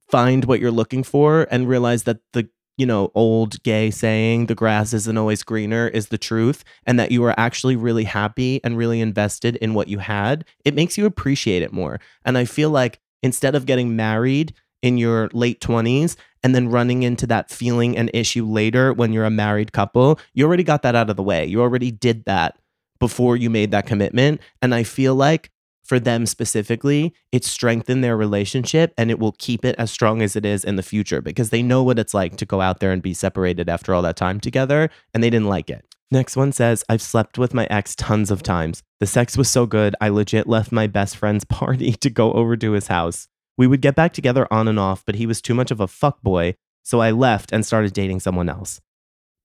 Speaker 2: find what you're looking for and realize that the you know old gay saying the grass isn't always greener is the truth and that you are actually really happy and really invested in what you had it makes you appreciate it more. And i feel like instead of getting married in your late 20s and then running into that feeling and issue later when you're a married couple, you already got that out of the way. You already did that before you made that commitment. And I feel like for them specifically, it strengthened their relationship and it will keep it as strong as it is in the future because they know what it's like to go out there and be separated after all that time together and they didn't like it. Next one says, I've slept with my ex tons of times. The sex was so good, I legit left my best friend's party to go over to his house. We would get back together on and off, but he was too much of a fuck boy, so I left and started dating someone else.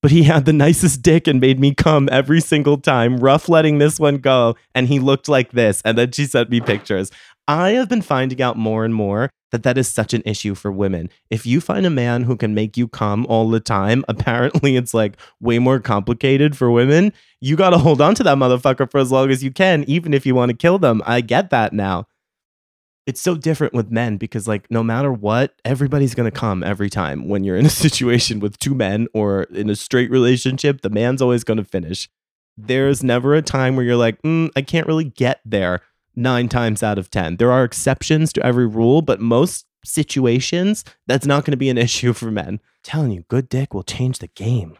Speaker 2: But he had the nicest dick and made me come every single time, rough letting this one go, and he looked like this. And then she sent me pictures. I have been finding out more and more that that is such an issue for women. If you find a man who can make you come all the time, apparently it's like way more complicated for women. You got to hold on to that motherfucker for as long as you can, even if you want to kill them. I get that now it's so different with men because like no matter what everybody's going to come every time when you're in a situation with two men or in a straight relationship the man's always going to finish there's never a time where you're like mm, i can't really get there nine times out of ten there are exceptions to every rule but most situations that's not going to be an issue for men I'm telling you good dick will change the game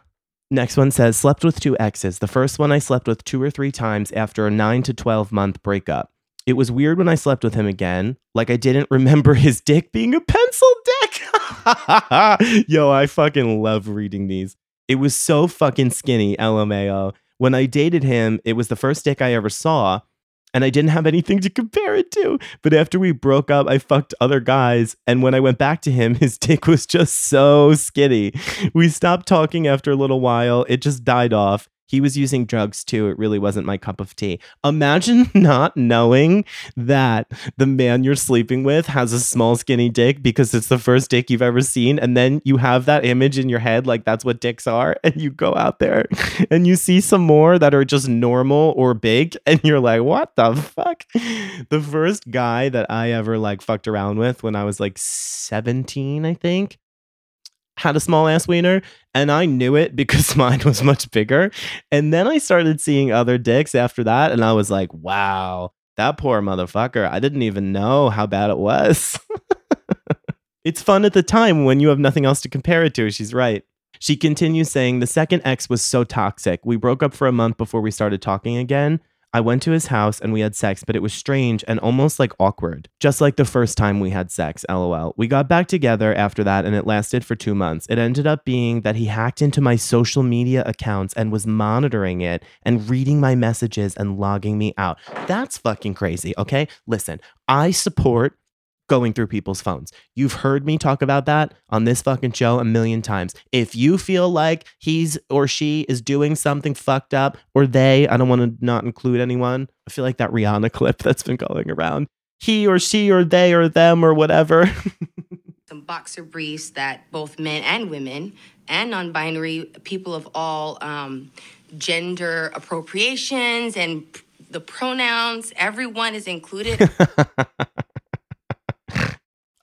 Speaker 2: Next one says, slept with two exes. The first one I slept with two or three times after a 9 to 12 month breakup. It was weird when I slept with him again. Like I didn't remember his dick being a pencil dick. Yo, I fucking love reading these. It was so fucking skinny, LMAO. When I dated him, it was the first dick I ever saw, and I didn't have anything to compare it to. But after we broke up, I fucked other guys, and when I went back to him, his dick was just so skinny. We stopped talking after a little while. It just died off. He was using drugs too. It really wasn't my cup of tea. Imagine not knowing that the man you're sleeping with has a small, skinny dick because it's the first dick you've ever seen. And then you have that image in your head, like that's what dicks are. And you go out there and you see some more that are just normal or big. And you're like, what the fuck? The first guy that I ever like fucked around with when I was like 17, I think had a small ass wiener and I knew it because mine was much bigger. And then I started seeing other dicks after that and I was like, wow, that poor motherfucker. I didn't even know how bad it was. it's fun at the time when you have nothing else to compare it to. She's right. She continues saying, The second ex was so toxic. We broke up for a month before we started talking again. I went to his house and we had sex, but it was strange and almost like awkward. Just like the first time we had sex, lol. We got back together after that and it lasted for two months. It ended up being that he hacked into my social media accounts and was monitoring it and reading my messages and logging me out. That's fucking crazy, okay? Listen, I support going through people's phones. You've heard me talk about that on this fucking show a million times. If you feel like he's or she is doing something fucked up, or they, I don't want to not include anyone. I feel like that Rihanna clip that's been going around. He or she or they or them or whatever.
Speaker 5: Some boxer briefs that both men and women and non binary people of all um, gender appropriations and the pronouns, everyone is included.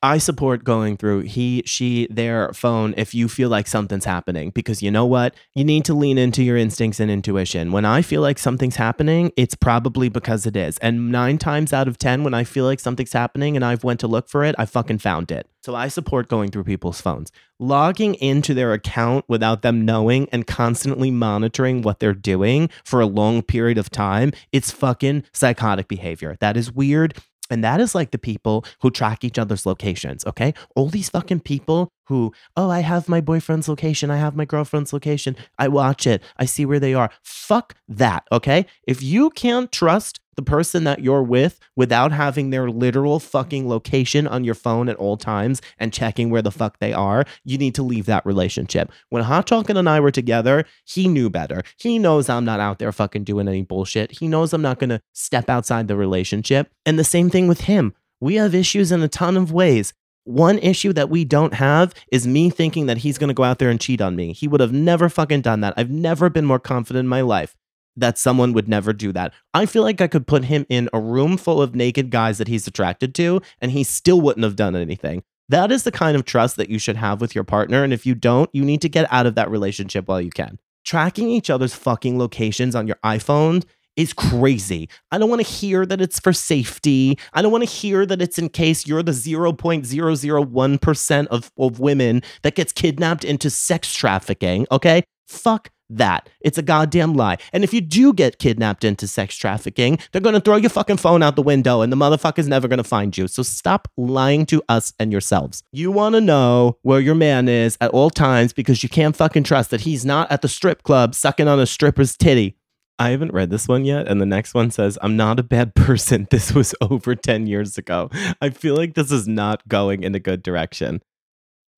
Speaker 2: I support going through he, she, their phone if you feel like something's happening because you know what? You need to lean into your instincts and intuition. When I feel like something's happening, it's probably because it is. And 9 times out of 10 when I feel like something's happening and I've went to look for it, I fucking found it. So I support going through people's phones. Logging into their account without them knowing and constantly monitoring what they're doing for a long period of time, it's fucking psychotic behavior. That is weird. And that is like the people who track each other's locations, okay? All these fucking people who, oh, I have my boyfriend's location, I have my girlfriend's location, I watch it, I see where they are. Fuck that, okay? If you can't trust the person that you're with without having their literal fucking location on your phone at all times and checking where the fuck they are, you need to leave that relationship. When Hot and I were together, he knew better. He knows I'm not out there fucking doing any bullshit. He knows I'm not gonna step outside the relationship. And the same thing with him. We have issues in a ton of ways. One issue that we don't have is me thinking that he's going to go out there and cheat on me. He would have never fucking done that. I've never been more confident in my life that someone would never do that. I feel like I could put him in a room full of naked guys that he's attracted to and he still wouldn't have done anything. That is the kind of trust that you should have with your partner. And if you don't, you need to get out of that relationship while you can. Tracking each other's fucking locations on your iPhone is crazy. I don't want to hear that it's for safety. I don't want to hear that it's in case you're the 0.001% of, of women that gets kidnapped into sex trafficking. Okay. Fuck that. It's a goddamn lie. And if you do get kidnapped into sex trafficking, they're going to throw your fucking phone out the window and the motherfucker's never going to find you. So stop lying to us and yourselves. You want to know where your man is at all times because you can't fucking trust that he's not at the strip club sucking on a stripper's titty. I haven't read this one yet. And the next one says, I'm not a bad person. This was over 10 years ago. I feel like this is not going in a good direction.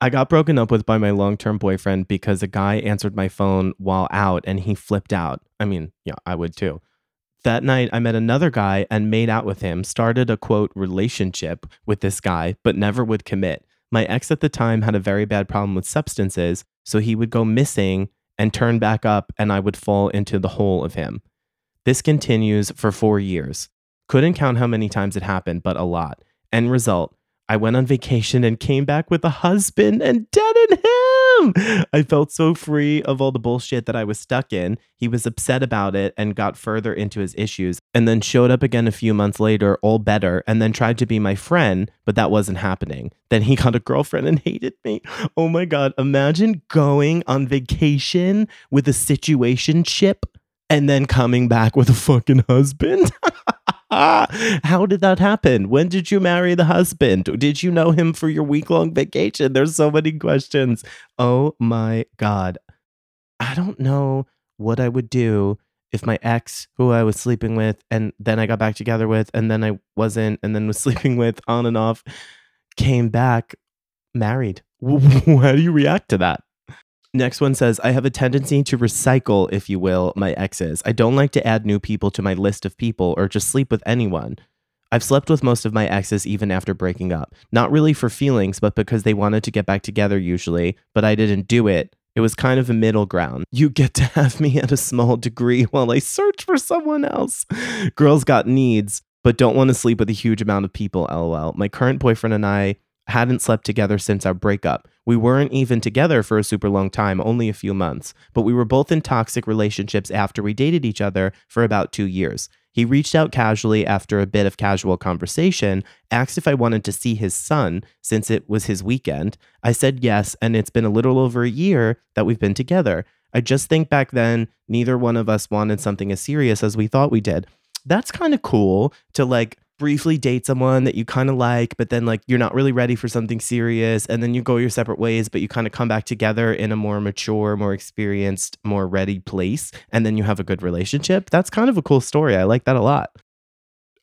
Speaker 2: I got broken up with by my long term boyfriend because a guy answered my phone while out and he flipped out. I mean, yeah, I would too. That night, I met another guy and made out with him, started a quote relationship with this guy, but never would commit. My ex at the time had a very bad problem with substances, so he would go missing and turn back up, and I would fall into the hole of him. This continues for four years. Couldn't count how many times it happened, but a lot. End result I went on vacation and came back with a husband and him. I felt so free of all the bullshit that I was stuck in. He was upset about it and got further into his issues and then showed up again a few months later, all better, and then tried to be my friend, but that wasn't happening. Then he got a girlfriend and hated me. Oh my God. Imagine going on vacation with a situationship and then coming back with a fucking husband. How did that happen? When did you marry the husband? Did you know him for your week long vacation? There's so many questions. Oh my God. I don't know what I would do if my ex, who I was sleeping with, and then I got back together with, and then I wasn't, and then was sleeping with on and off, came back married. How do you react to that? Next one says, I have a tendency to recycle, if you will, my exes. I don't like to add new people to my list of people or just sleep with anyone. I've slept with most of my exes even after breaking up. Not really for feelings, but because they wanted to get back together usually, but I didn't do it. It was kind of a middle ground. You get to have me at a small degree while I search for someone else. Girls got needs, but don't want to sleep with a huge amount of people, lol. My current boyfriend and I hadn't slept together since our breakup. We weren't even together for a super long time, only a few months, but we were both in toxic relationships after we dated each other for about two years. He reached out casually after a bit of casual conversation, asked if I wanted to see his son since it was his weekend. I said yes, and it's been a little over a year that we've been together. I just think back then, neither one of us wanted something as serious as we thought we did. That's kind of cool to like briefly date someone that you kind of like, but then like you're not really ready for something serious, and then you go your separate ways, but you kind of come back together in a more mature, more experienced, more ready place, and then you have a good relationship. That's kind of a cool story. I like that a lot.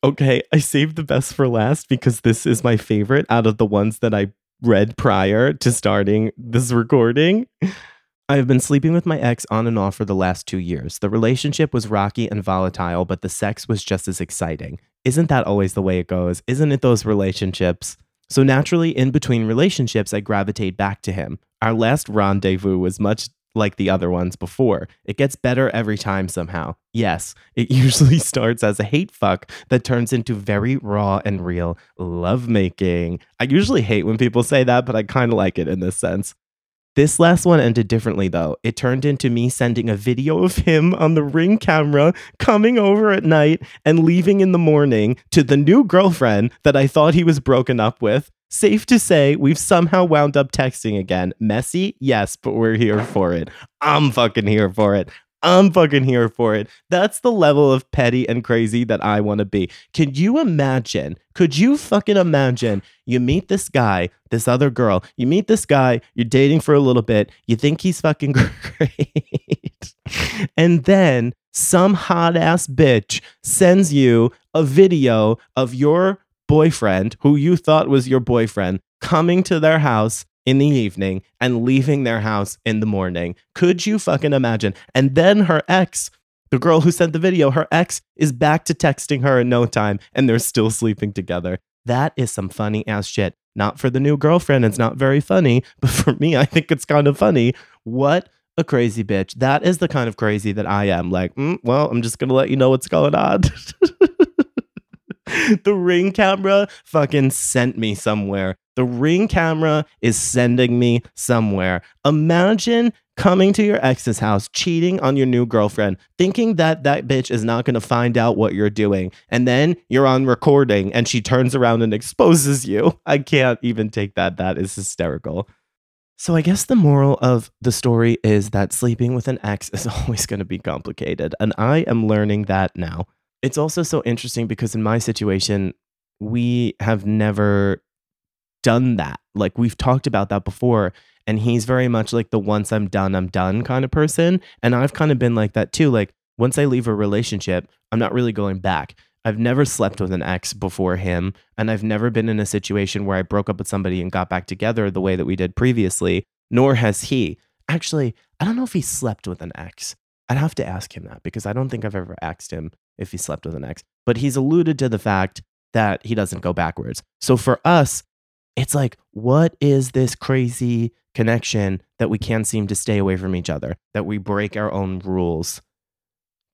Speaker 2: Okay, I saved the best for last because this is my favorite out of the ones that I read prior to starting this recording. I have been sleeping with my ex on and off for the last two years. The relationship was rocky and volatile, but the sex was just as exciting. Isn't that always the way it goes? Isn't it those relationships? So naturally, in between relationships, I gravitate back to him. Our last rendezvous was much like the other ones before. It gets better every time somehow. Yes, it usually starts as a hate fuck that turns into very raw and real lovemaking. I usually hate when people say that, but I kind of like it in this sense. This last one ended differently though. It turned into me sending a video of him on the ring camera coming over at night and leaving in the morning to the new girlfriend that I thought he was broken up with. Safe to say, we've somehow wound up texting again. Messy? Yes, but we're here for it. I'm fucking here for it. I'm fucking here for it. That's the level of petty and crazy that I want to be. Can you imagine? Could you fucking imagine? You meet this guy, this other girl, you meet this guy, you're dating for a little bit, you think he's fucking great. and then some hot ass bitch sends you a video of your boyfriend, who you thought was your boyfriend, coming to their house in the evening and leaving their house in the morning. Could you fucking imagine? And then her ex, the girl who sent the video, her ex is back to texting her in no time and they're still sleeping together. That is some funny ass shit. Not for the new girlfriend, it's not very funny, but for me, I think it's kind of funny. What a crazy bitch. That is the kind of crazy that I am. Like, mm, well, I'm just gonna let you know what's going on. the ring camera fucking sent me somewhere. The ring camera is sending me somewhere. Imagine coming to your ex's house, cheating on your new girlfriend, thinking that that bitch is not going to find out what you're doing. And then you're on recording and she turns around and exposes you. I can't even take that. That is hysterical. So I guess the moral of the story is that sleeping with an ex is always going to be complicated. And I am learning that now. It's also so interesting because in my situation, we have never done that. Like we've talked about that before. And he's very much like the once I'm done, I'm done kind of person. And I've kind of been like that too. Like once I leave a relationship, I'm not really going back. I've never slept with an ex before him. And I've never been in a situation where I broke up with somebody and got back together the way that we did previously, nor has he. Actually, I don't know if he slept with an ex. I'd have to ask him that because I don't think I've ever asked him if he slept with an ex. But he's alluded to the fact that he doesn't go backwards. So for us, it's like, what is this crazy connection that we can't seem to stay away from each other, that we break our own rules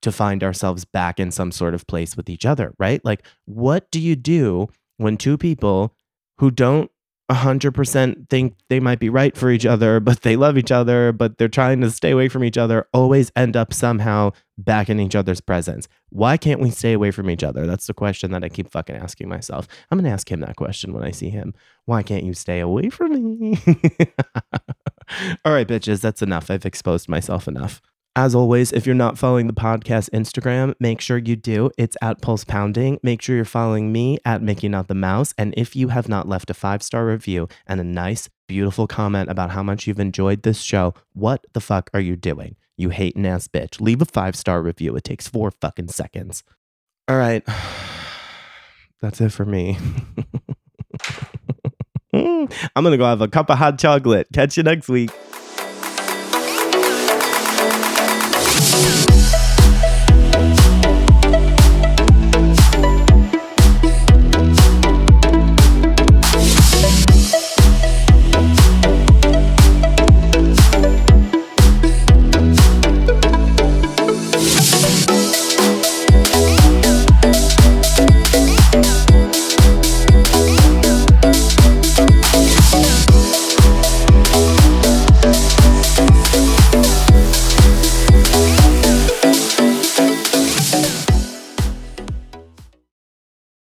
Speaker 2: to find ourselves back in some sort of place with each other, right? Like, what do you do when two people who don't 100% think they might be right for each other, but they love each other, but they're trying to stay away from each other, always end up somehow back in each other's presence. Why can't we stay away from each other? That's the question that I keep fucking asking myself. I'm going to ask him that question when I see him. Why can't you stay away from me? All right, bitches, that's enough. I've exposed myself enough. As always, if you're not following the podcast Instagram, make sure you do. It's at Pulse Pounding. Make sure you're following me at Mickey Not the Mouse. And if you have not left a five star review and a nice, beautiful comment about how much you've enjoyed this show, what the fuck are you doing? You hate hating ass bitch. Leave a five star review. It takes four fucking seconds. All right. That's it for me. I'm going to go have a cup of hot chocolate. Catch you next week.
Speaker 1: Thank you.